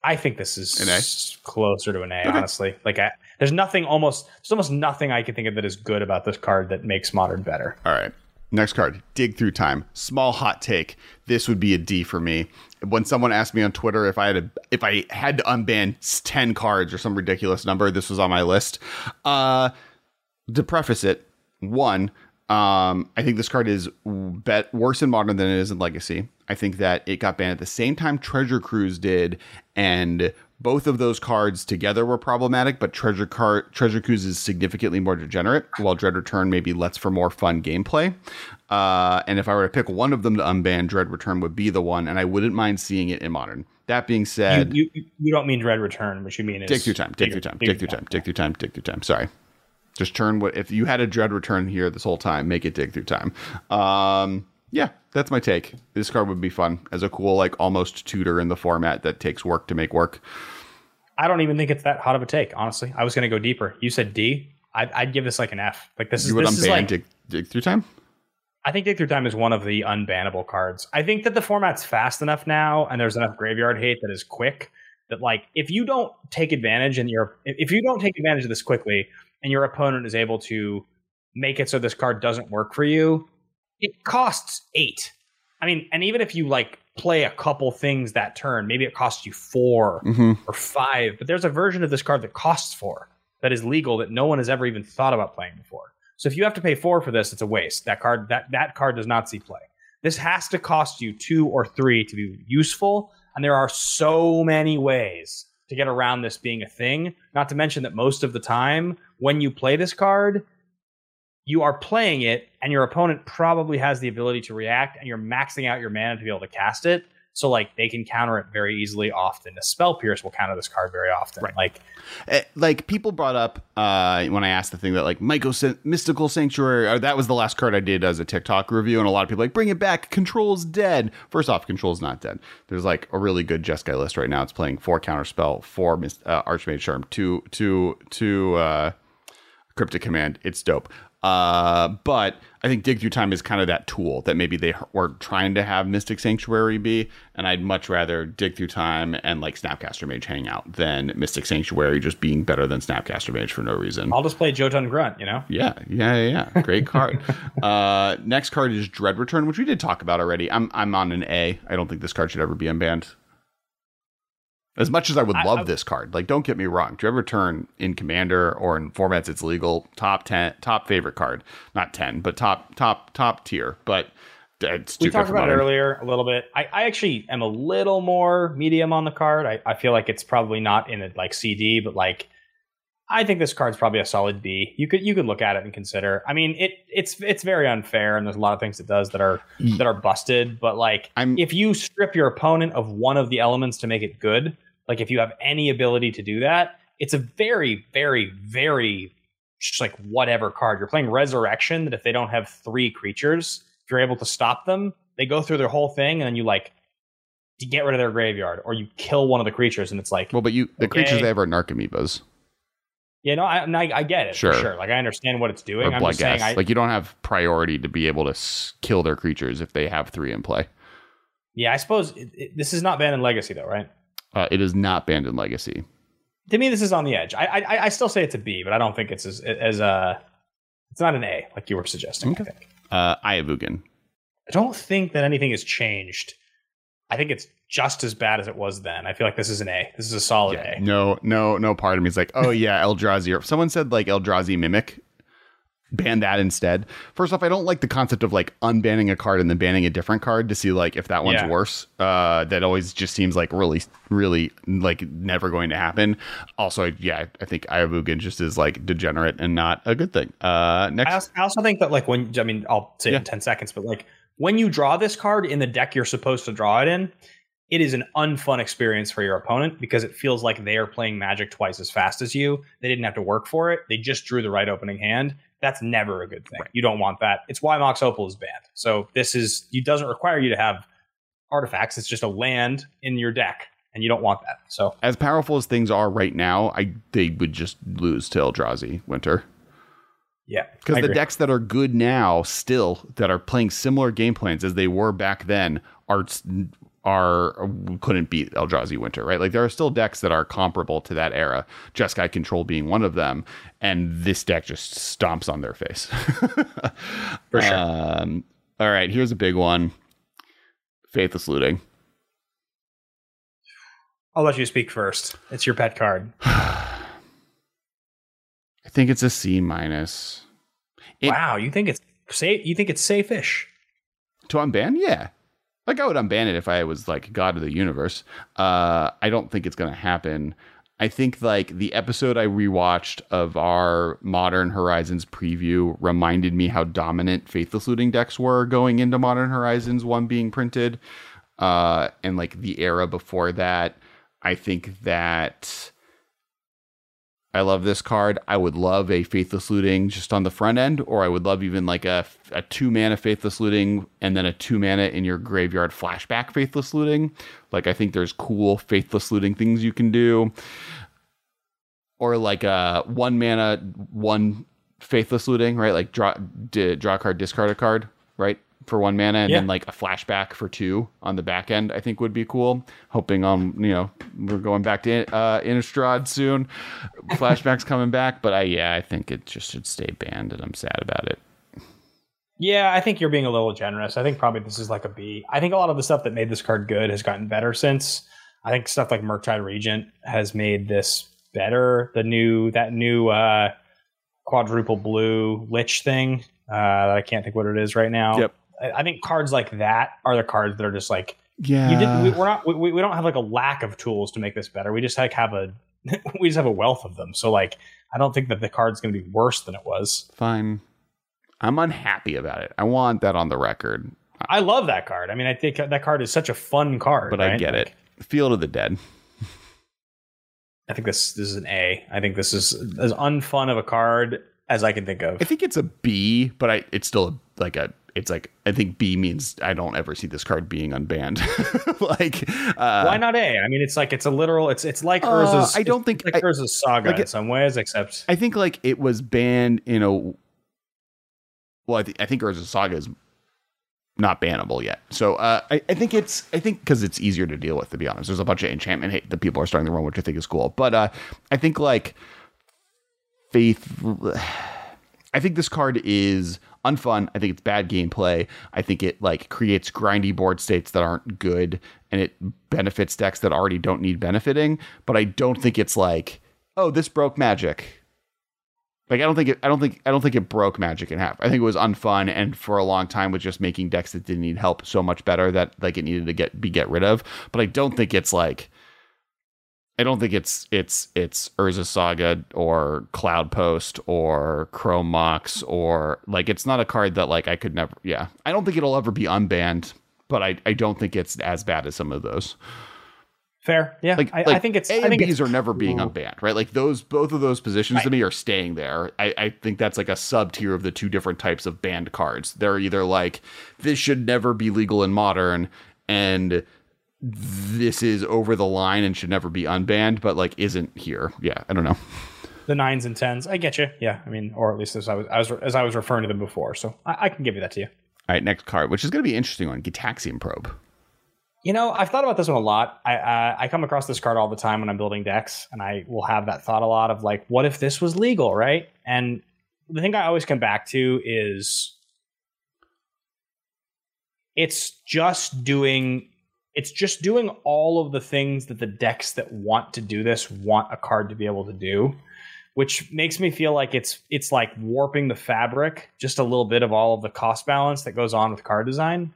I think this is closer to an A, Okay. honestly. Like, I, there's nothing almost, there's almost nothing I can think of that is good about this card that makes modern better. All right. Next card, Dig Through Time. Small hot take. This would be a D for me. When someone asked me on Twitter if I had a, if I had to unban 10 cards or some ridiculous number, this was on my list. Uh to preface it, one, um, I think this card is bet worse in modern than it is in legacy. I think that it got banned at the same time Treasure Cruise did, and both of those cards together were problematic. But Treasure Card Treasure Cruise is significantly more degenerate, while Dread Return maybe lets for more fun gameplay. Uh, and if I were to pick one of them to unban, Dread Return would be the one, and I wouldn't mind seeing it in modern. That being said, You, you you don't mean Dread Return, what you mean is dig through time, dig through time, dig through time, dig through time, dig through time. Sorry. Just turn what if you had a dread return here this whole time, make it dig through time. Um yeah, that's my take. This card would be fun as a cool, like almost tutor in the format that takes work to make work. I don't even think it's that hot of a take, honestly. I was going to go deeper. You said D. I'd, I'd give this like an F. Like this is You would this is like dig, dig through time? I think Dig Through Time is one of the unbannable cards. I think that the format's fast enough now, and there's enough graveyard hate that is quick that like if you don't take advantage and you're if you don't take advantage of this quickly, and your opponent is able to make it so this card doesn't work for you, it costs eight. I mean, and even if you like play a couple things that turn, maybe it costs you 4 Mm-hmm. or five. But there's a version of this card that costs four that is legal that no one has ever even thought about playing before. So if you have to pay four for this, it's a waste. That card that that card does not see play. This has to cost you two or three to be useful, and there are so many ways to get around this being a thing. Not to mention that most of the time when you play this card, you are playing it, and your opponent probably has the ability to react, and you're maxing out your mana to be able to cast it. So like they can counter it very easily. Often, a spell pierce will counter this card very often. Right. Like Eh, like people brought up uh, when I asked the thing that like Myco Mystical Sanctuary, or that was the last card I did as a TikTok review, and a lot of people like bring it back. Control's dead. First off, Control's not dead. There's like a really good Jeskai list right now. It's playing four counterspell, four uh, Archmage Charm, two two two uh, Cryptic Command. It's dope. Uh, but I think Dig Through Time is kind of that tool that maybe they were trying to have Mystic Sanctuary be, and I'd much rather Dig Through Time and like Snapcaster Mage hang out than Mystic Sanctuary just being better than Snapcaster Mage for no reason. I'll just play Jotun Grunt, you know. Yeah, yeah, yeah, yeah. Great card. uh, next card is Dread Return, which we did talk about already. I'm I'm on an A. I don't think this card should ever be unbanned. As much as I would love I- this card, like don't get me wrong, Dread Return in Commander or in formats it's legal, top ten, top favorite card, not ten, but top top top tier. But it's we talked about it earlier a little bit. I, I actually am a little more medium on the card. I, I feel like it's probably not in a like CD, but like I think this card's probably a solid B. You could you could look at it and consider. I mean, it it's it's very unfair, and there's a lot of things it does that are mm. that are busted. But like, I'm- if you strip your opponent of one of the elements to make it good, like if you have any ability to do that, it's a very very very just like whatever card you're playing. Resurrection that if they don't have three creatures, if you're able to stop them, they go through their whole thing, and then you like you get rid of their graveyard or you kill one of the creatures, and it's like Well, but you the Okay. creatures they have are Narcomoebas yeah, no, I, I, I get it Sure. for sure. Like I understand what it's doing. or I'm just saying, I, Like you don't have priority to be able to s- kill their creatures if they have three in play. yeah, I suppose it, it, this is not banned in Legacy though, right? Uh, it is not banned in Legacy. To me, this is on the edge. I, I, I still say it's a B, but I don't think it's as as a. It's not an A like you were suggesting. I think. Uh, Eye of Ugin. I don't think that anything has changed. I think it's just as bad as it was then. I feel like this is an A. This is a solid Yeah, A. no, no, no part of me is like, oh yeah, Eldrazi. Someone said like Eldrazi Mimic, ban that instead. First off, I don't like the concept of like unbanning a card and then banning a different card to see like if that one's Yeah. worse. Uh, that always just seems like really, really like never going to happen. Also, yeah, I think Eye of Ugin just is like degenerate and not a good thing. Uh, next, I also, I also think that like when I mean I'll say Yeah. in ten seconds, but like when you draw this card in the deck you're supposed to draw it in, it is an unfun experience for your opponent because it feels like they are playing Magic twice as fast as you. They didn't have to work for it; they just drew the right opening hand. That's never a good thing. Right. You don't want that. It's why Mox Opal is banned. So this is it doesn't require you to have artifacts. It's just a land in your deck, and you don't want that. So as powerful as things are right now, I they would just lose to Eldrazi Winter. Yeah, Because the decks that are good now, still that are playing similar game plans as they were back then, are are couldn't beat Eldrazi Winter, right? Like there are still decks that are comparable to that era. Jeskai Control being one of them, and this deck just stomps on their face. For sure. Um, all right, here's a big one: Faithless Looting. I'll let you speak first. It's your pet card. I think it's a C minus. It- wow, you think it's safe? You think it's safe-ish? To unban, yeah. Like I would unban it if I was like God of the universe. Uh, I don't think it's gonna happen. I think like the episode I rewatched of our Modern Horizons preview reminded me how dominant Faithless Looting decks were going into Modern Horizons one being printed, uh, and like the era before that. I think that I love this card. I would love a Faithless Looting just on the front end, or I would love even like a, a two mana Faithless Looting and then a two mana in your graveyard flashback Faithless Looting. Like, I think there's cool Faithless Looting things you can do. Or like a one mana, one Faithless Looting, right? Like draw, d- draw a card, discard a card, right? For one mana, and Yeah. then like a flashback for two on the back end, I think would be cool. Hoping on, you know, we're going back to uh, Innistrad soon. Flashback's coming back, but I yeah, I think it just should stay banned, and I'm sad about it. Yeah, I think you're being a little generous. I think probably this is like a B. I think a lot of the stuff that made this card good has gotten better since. I think stuff like Murktide Regent has made this better. The new that new uh, quadruple blue lich thing uh, that I can't think what it is right now. Yep. I, think cards like that are the cards that are just like Yeah, you did. We, we're not. We, we don't have like a lack of tools to make this better. We just like have a we just have a wealth of them. So like I don't think that the card's going to be worse than it was. fine. I'm unhappy about it. I want that on the record, I love that card. I mean, I think that card is such a fun card. but I get Like, it. Field of the Dead. I think this this is an A. I think this is as unfun of a card as I can think of. I think it's a B, but I it's still like a it's like I think B means I don't ever see this card being unbanned. like uh, Why not A? I mean, it's like it's a literal. It's it's like Uh, Urza's. I don't think- like I- Urza's saga like in it- some ways, except I think like it was banned in a well, I think I think Urza's Saga is not bannable yet. So uh, I, I think it's I think because it's easier to deal with. To be honest, there's a bunch of enchantment hate that people are starting to run, which I think is cool. But uh, I think like faith. I think this card is unfun. I think it's bad gameplay. I think it like creates grindy board states that aren't good, and it benefits decks that already don't need benefiting. But I don't think it's like, oh, this broke Magic. Like I don't think it. I don't think. I don't think it broke Magic in half. I think it was unfun, and for a long time was just making decks that didn't need help so much better that like it needed to get be get rid of. But I don't think it's like. I don't think it's it's it's Urza Saga or Cloud Post or Chrome Mox or like it's not a card that like I could never yeah. I don't think it'll ever be unbanned, but I, I don't think it's as bad as some of those. fair. Yeah, Like I, like I think it's. A I and think B's are never being cool. unbanned, right? Like those both of those positions to me are staying there. I, I think that's like a sub tier of the two different types of banned cards. They're either like this should never be legal in modern and this is over the line and should never be unbanned, but like isn't here. Yeah, I don't know. the nines and tens. I get you. Yeah, I mean, or at least as I was as, as I was referring to them before. So I, I can give you that to you. All right, next card, which is going to be an interesting one, Gitaxian Probe. You know, I've thought about this one a lot. I uh, I come across this card all the time when I'm building decks, and I will have that thought a lot of like, what if this was legal, right? And the thing I always come back to is it's just doing it's just doing all of the things that the decks that want to do this want a card to be able to do which makes me feel like it's it's like warping the fabric just a little bit of all of the cost balance that goes on with card design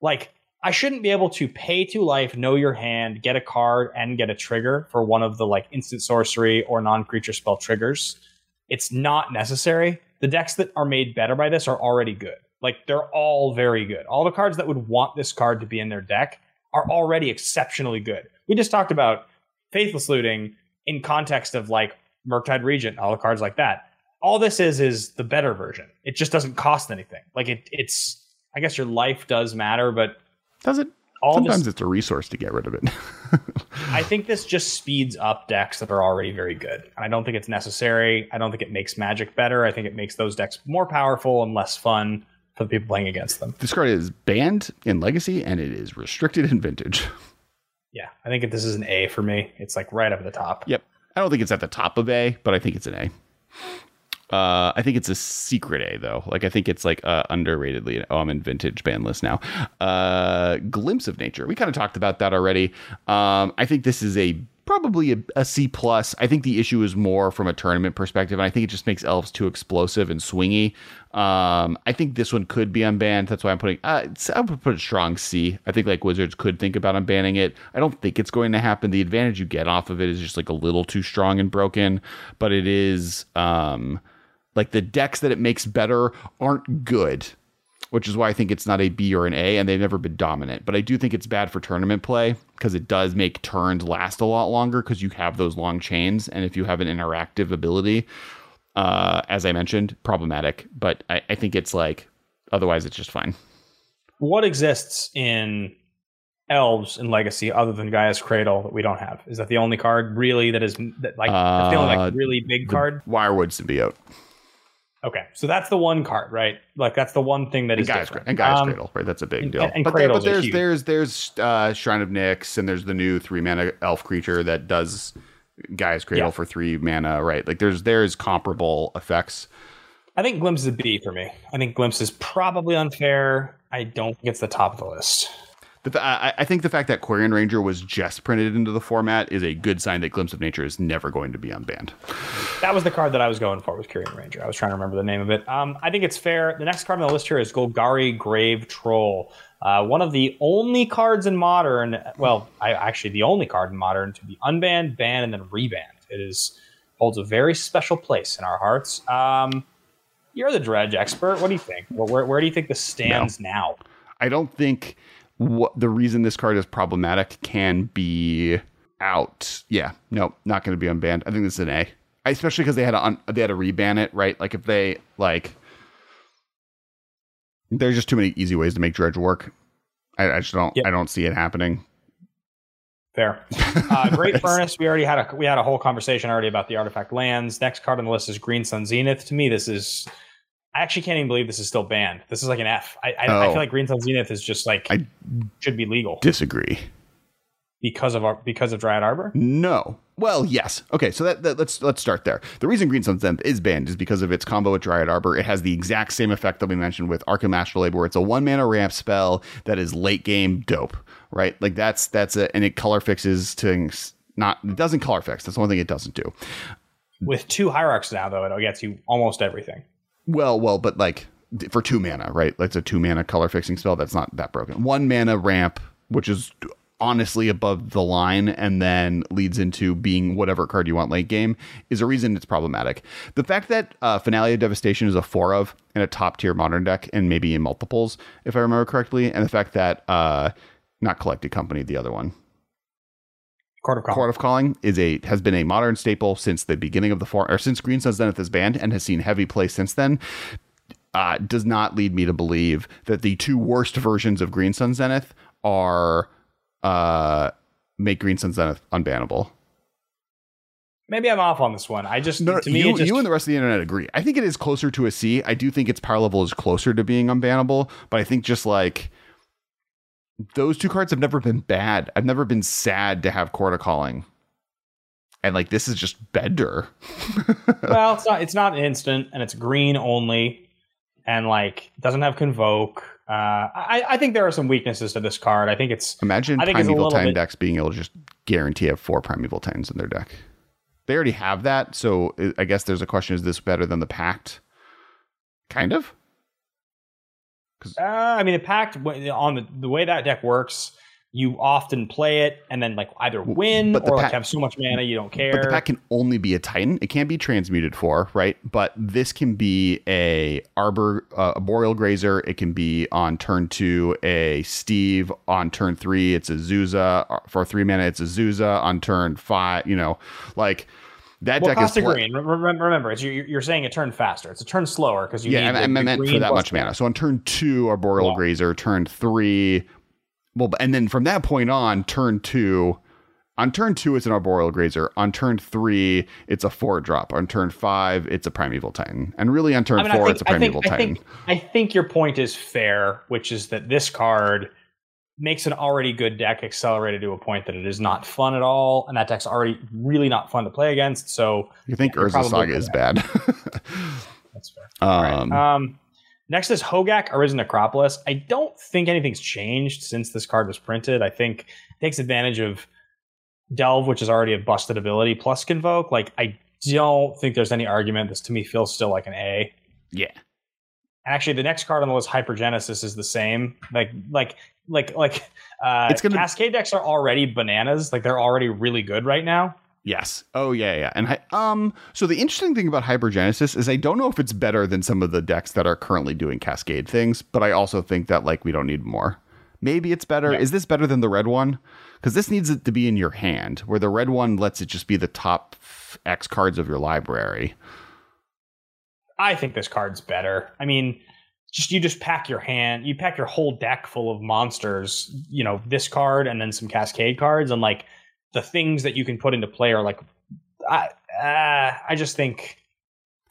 like I shouldn't be able to pay to life, know your hand, get a card, and get a trigger for one of the like instant sorcery or non creature spell triggers. It's not necessary. The decks that are made better by this are already good. Like they're all very good. All the cards that would want this card to be in their deck are already exceptionally good. We just talked about Faithless Looting in context of like Murktide Regent, all the cards like that. All this is is the better version. It just doesn't cost anything. Like it, it's I guess your life does matter, but Does it? all Sometimes this, it's a resource to get rid of it. I think this just speeds up decks that are already very good. I don't think it's necessary. I don't think it makes Magic better. I think it makes those decks more powerful and less fun for the people playing against them. this card is banned in Legacy and it is restricted in Vintage. Yeah, I think if this is an A for me. It's like right up at the top. Yep. I don't think it's at the top of A, but I think it's an A. Uh, I think it's a secret A though. Like I think it's like uh, underratedly. Oh, I'm in vintage ban list now. Uh, Glimpse of Nature. We kind of talked about that already. Um, I think this is a probably a, a C plus. I think the issue is more from a tournament perspective, and I think it just makes elves too explosive and swingy. Um, I think this one could be unbanned. That's why I'm putting. Uh, I would put a strong C. I think like Wizards could think about unbanning it. I don't think it's going to happen. The advantage you get off of it is just like a little too strong and broken, but it is. Um, like the decks that it makes better aren't good, which is why I think it's not a B or an A, and they've never been dominant. But I do think it's bad for tournament play because it does make turns last a lot longer because you have those long chains, and if you have an interactive ability, uh, as I mentioned, problematic. But I, I think it's like otherwise it's just fine. What exists in elves in Legacy other than Gaia's Cradle that we don't have? Is that the only card really that is that like that's the only Uh, like really big card? Wirewood symbiote Okay, so that's the one card, right? Like that's the one thing that and is Gaia's, different. and Gaia's Um, Cradle, right? That's a big and- deal. and but, there- Cradles but there's there's there's uh, Shrine of Nyx, and there's the new three mana elf creature that does Gaia's Cradle Yeah. for three mana, right? Like there's there's comparable effects. I think Glimpse is a B for me. I think Glimpse is probably unfair. I don't think it's the top of the list. The, I, I think the fact that Quirion Ranger was just printed into the format is a good sign that Glimpse of Nature is never going to be unbanned. That was the card that I was going for was Quirion Ranger. I was trying to remember the name of it. Um, I think it's fair. The next card on the list here is Golgari Grave Troll. Uh, one of the only cards in Modern, well, I actually the only card in Modern to be unbanned, banned, and then rebanned. It is holds a very special place in our hearts. Um, you're the Dredge expert. What do you think? Where, where, where do you think this stands now? I don't think what the reason this card is problematic can be out. Yeah, no, not going to be unbanned. I think this is an A, especially because they had to un, they had to reban it, right? Like if they like, there's just too many easy ways to make dredge work. I, I just don't. Yep. I don't see it happening. Fair. Uh, Great Furnace. We already had a we had a whole conversation already about the artifact lands. Next card on the list is Green Sun Zenith. To me, this is. I actually can't even believe this is still banned. This is like an F. I, I, I Oh. feel like Green Sun Zenith is just like I- should be legal Disagree. because of our because of Dryad Arbor. No. Well, yes. Okay, so that, that let's let's start there. The reason Green Sun Zenith is banned is because of its combo with Dryad Arbor. It has the exact same effect that we mentioned with Arcum Astrolabe, where it's a one mana ramp spell that is late game dope, right? Like that's that's a and it color fixes things. Not it doesn't color fix. That's the one thing it doesn't do. With two hierarchs now, though, it gets you almost everything. Well, well, but like for two mana, right? That's a two mana color fixing spell. That's not that broken. One mana ramp, which is honestly above the line and then leads into being whatever card you want late game is a reason it's problematic. The fact that uh, Finale of Devastation is a four of in a top tier modern deck and maybe in multiples, if I remember correctly, and the fact that uh, not Collected Company, the other one, Court of Calm. Chord of Calling is a has been a modern staple since the beginning of the four or since Green Sun Zenith is banned and has seen heavy play since then. Uh, does not lead me to believe that the two worst versions of Green Sun Zenith are uh, make Green Sun Zenith unbannable. Maybe I'm off on this one. I just No, to me you, just you and the rest of the internet agree. I think it is closer to a C. I do think its power level is closer to being unbannable, but I think just like those two cards have never been bad. I've never been sad to have of Calling. And like this is just Bender. well, it's not it's not instant and it's green only, and like doesn't have convoke. Uh, I I think there are some weaknesses to this card. I think it's Imagine I think Primeval Titan bit- decks being able to just guarantee have four Primeval Titans in their deck. They already have that, so I- I guess there's a question: Is this better than the Pact? Kind of. Uh, I mean, the pact on the the way that deck works, you often play it and then like either win but or like have so much mana you don't care. But the pack can only be a Titan. It can't be transmuted for, right? But this can be a Arbor, uh, a Boreal Grazer. It can be on turn two a Steve. On turn three, it's a Zuza. Uh, For three mana, it's a Zuza. On turn five, you know, like that What deck is cost of pla- green? Remember, remember it's, you're, you're saying a turn faster. It's a turn slower because you Yeah, need and the- I meant for that much mana. So on turn two, Arboreal Wow. Grazer. Turn three, well, and then from that point on, turn two. On turn two, it's an arboreal grazer. On turn three, it's a four drop. On turn five, it's a primeval titan. And really, on turn I mean, four, think, it's a primeval I think, titan. I think, I think your point is fair, which is that this card makes an already good deck accelerated to a point that it is not fun at all, and that deck's already really not fun to play against. So you think Urza Saga is bad? That's fair. Um, right. um, next is Hogaak Arisen Necropolis. I don't think anything's changed since this card was printed. I think it takes advantage of Delve, which is already a busted ability, plus Convoke. Like, I don't think there's any argument. This to me feels still like an A. Yeah. Actually, the next card on the list, Hypergenesis, is the same. Like, like, like, like. Uh, It's gonna- Cascade decks are already bananas. Like, they're already really good right now. Yes. Oh yeah, yeah. And I, um, so the interesting thing about Hypergenesis is I don't know if it's better than some of the decks that are currently doing Cascade things, but I also think that like we don't need more. Maybe it's better. Yeah. Is this better than the red one? Because this needs it to be in your hand, where the red one lets it just be the top X cards of your library. I think this card's better. I mean, just you just pack your hand, you pack your whole deck full of monsters. You know, this card and then some Cascade cards, and like the things that you can put into play are like, I, uh, I just think,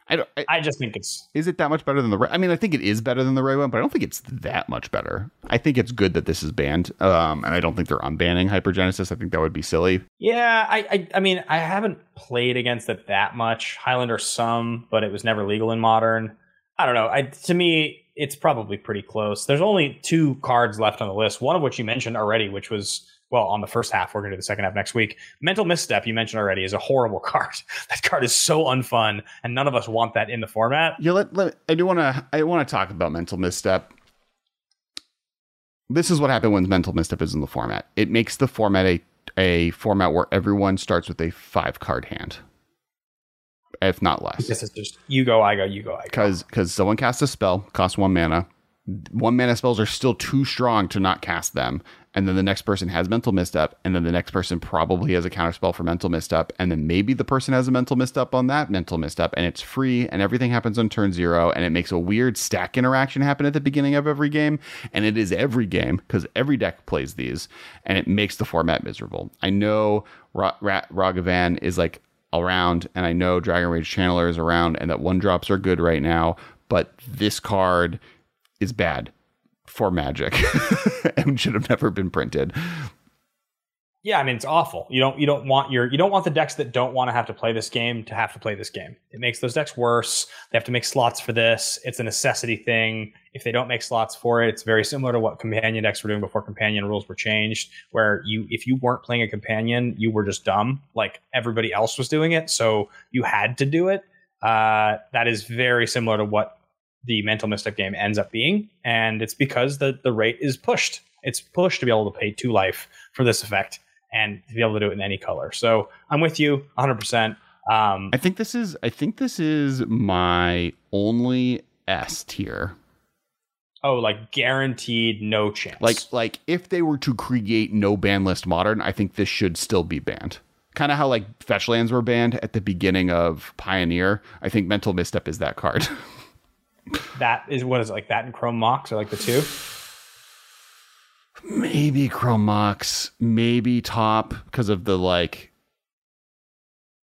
I don't. I, I just think it's is it that much better than the? I mean, I think it is better than the red one, but I don't think it's that much better. I think it's good that this is banned, um, and I don't think they're unbanning Hypergenesis. I think that would be silly. yeah. I, I, I mean, I haven't played against it that much. Highlander some, but it was never legal in modern. I don't know. I to me, it's probably pretty close. There's only two cards left on the list. One of which you mentioned already, which was well on the first half. We're going to do the second half next week. Mental Misstep you mentioned already is a horrible card. That card is so unfun, and none of us want that in the format. Yeah, let, let I do want to I want to talk about mental misstep. This is what happened when mental misstep is in the format. It makes the format a a format where everyone starts with a five card hand, if not less. This is just you go, I go, you go, I go. Because because someone casts a spell, costs one mana. One mana spells are still too strong to not cast them, and then the next person has mental misstep, and then the next person probably has a counter spell for mental misstep, and then maybe the person has a mental misstep on that mental misstep, and it's free, and everything happens on turn zero, and it makes a weird stack interaction happen at the beginning of every game, and it is every game because every deck plays these, and it makes the format miserable. I know Ra- Ra- Ragavan is like around, and I know Dragon Rage Channeler is around, and that one drops are good right now, but this card is bad for Magic and should have never been printed. Yeah, I mean it's awful. You don't you don't want your you don't want the decks that don't want to have to play this game to have to play this game. It makes those decks worse. They have to make slots for this. It's a necessity thing. If they don't make slots for it, it's very similar to what companion decks were doing before companion rules were changed, where you if you weren't playing a companion, you were just dumb. Like everybody else was doing it, so you had to do it. Uh, that is very similar to what the mental misstep game ends up being, and it's because the the rate is pushed. It's pushed to be able to pay two life for this effect and to be able to do it in any color. So I'm with you 100. percent um, I think this is I think this is my only S tier. Oh, like guaranteed no chance. Like like if they were to create no ban list modern, I think this should still be banned. Kind of how like fetch lands were banned at the beginning of Pioneer. I think Mental Misstep is that card. that is what is it, like that and Chrome Mox are like the two. Maybe Chrome Mox, maybe Top because of the like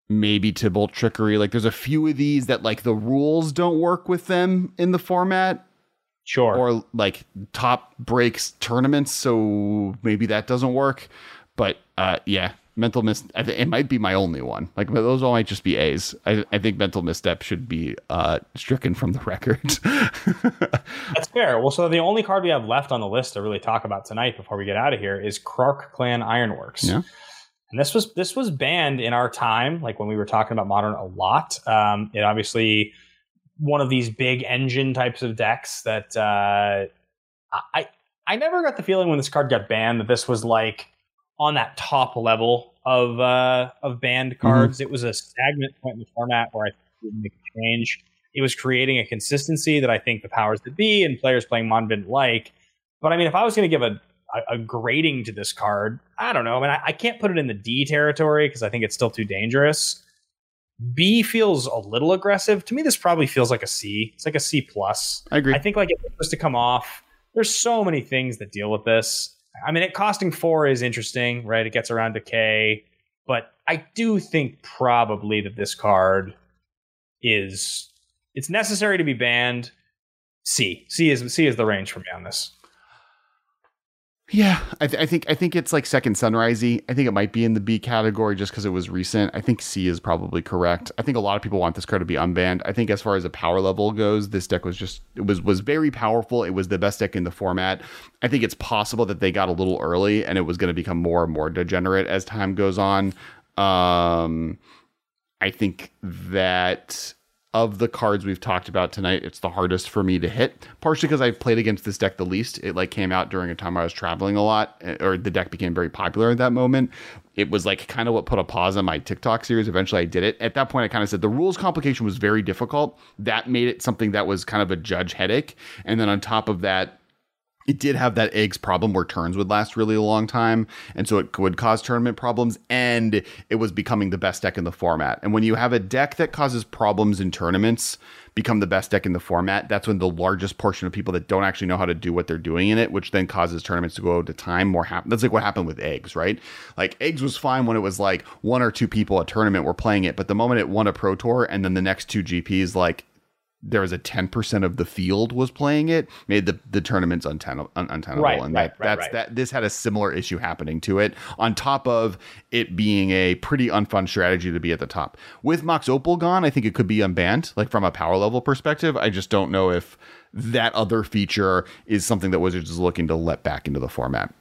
maybe Tibalt trickery. Like there's a few of these that like the rules don't work with them in the format. Sure. Or like top breaks tournaments, so maybe that doesn't work. But uh yeah, mental mis I th- it might be my only one. Like but those all might just be A's. I, I think mental misstep should be uh stricken from the record. Fair. Well, so the only card we have left on the list to really talk about tonight before we get out of here is Krark Clan Ironworks. Yeah. And this was this was banned in our time, like when we were talking about modern a lot. Um, it obviously one of these big engine types of decks that uh, I I never got the feeling when this card got banned that this was like on that top level of uh, of banned cards. It was a stagnant point in the format where I didn't make a change. It was creating a consistency that I think the powers that be and players playing Mon didn't like. But I mean, if I was going to give a, a, a grading to this card, I don't know. I mean, I, I can't put it in the D territory because I think it's still too dangerous. B feels a little aggressive. To me, this probably feels like a C. It's like a C plus. I agree. I think like it was to come off, there's so many things that deal with this. I mean, it costing four is interesting, right? It gets around to K, but I do think probably that this card is it's necessary to be banned. C C is C is the range for me on this. Yeah, I, th- I, think I think it's like second sunrisey. I think it might be in the B category just because it was recent. I think C is probably correct. I think a lot of people want this card to be unbanned. I think as far as a power level goes, this deck was just it was was very powerful. It was the best deck in the format. I think it's possible that they got a little early and it was going to become more and more degenerate as time goes on. Um, I think that of the cards we've talked about tonight, it's the hardest for me to hit. Partially because I've played against this deck the least. It like came out during a time I was traveling a lot, eh, or the deck became very popular at that moment. It was like kind of what put a pause on my TikTok series. Eventually, I did it. At that point, I kind of said the rules complication was very difficult. That made it something that was kind of a judge headache. And then on top of that, it did have that eggs problem where turns would last really a long time and so it would cause tournament problems and it was becoming the best deck in the format. And when you have a deck that causes problems in tournaments become the best deck in the format that's when the largest portion of people that don't actually know how to do what they're doing in it which then causes tournaments to go to time more happen that's like what happened with eggs right? Like eggs was fine when it was like one or two people a tournament were playing it but the moment it won a pro tour and then the next two gps like there was a 10% of the field was playing it made the, the tournaments unten- un- untenable Right, and right, that, right, that's that this had a similar issue happening to it on top of it being a pretty unfun strategy to be at the top. With mox opal gone i think it could be unbanned like from a power level perspective. I just don't know if that other feature is something that wizards is looking to let back into the format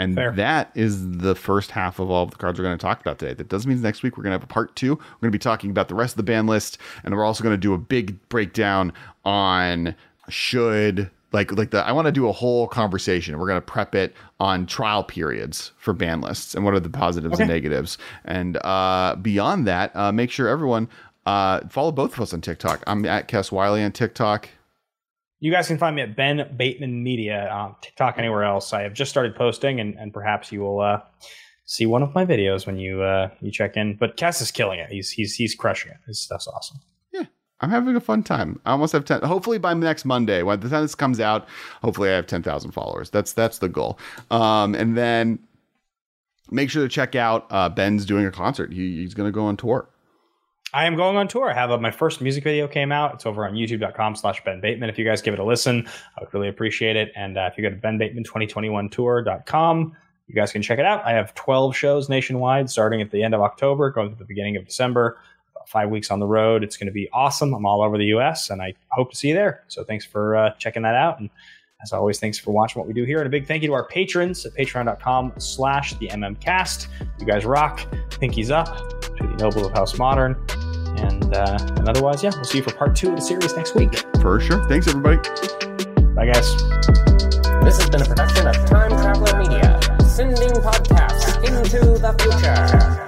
and Fair. that is the first half of all of the cards we're going to talk about today. That does mean next week we're going to have a part two. We're going to be talking about the rest of the ban list, and we're also going to do a big breakdown on should like like the I want to do a whole conversation. We're going to prep it on trial periods for ban lists and what are the positives and negatives. And uh, beyond that, uh, make sure everyone uh, follow both of us on TikTok. I'm at Kess Wylie on TikTok. You guys can find me at Ben Bateman Media on TikTok, anywhere else. I have just started posting, and, and perhaps you will uh, see one of my videos when you uh, you check in. But Kess is killing it. He's he's he's crushing it. His stuff's awesome. Yeah, I'm having a fun time. I almost have ten. Hopefully by next Monday, when the time this comes out, hopefully I have ten thousand followers. That's that's the goal. Um, and then make sure to check out uh, Ben's doing a concert. He, he's going to go on tour. I am going on tour. I have uh my first music video came out. It's over on youtube.com slash Ben Bateman. If you guys give it a listen, I would really appreciate it. And uh, if you go to benbateman2021tour.com, you guys can check it out. I have 12 shows nationwide starting at the end of October, going to the beginning of December. About five weeks on the road. It's going to be awesome. I'm all over the U.S. and I hope to see you there. So thanks for uh, checking that out. And as always, thanks for watching what we do here. And a big thank you to our patrons at patreon.com slash the MMcast. You guys rock. Pinkies up to the nobles of House Modern. And, uh, and otherwise, yeah, we'll see you for part two of the series next week. For sure. Thanks, everybody. Bye, guys. This has been a production of Time Traveler Media, sending podcasts into the future.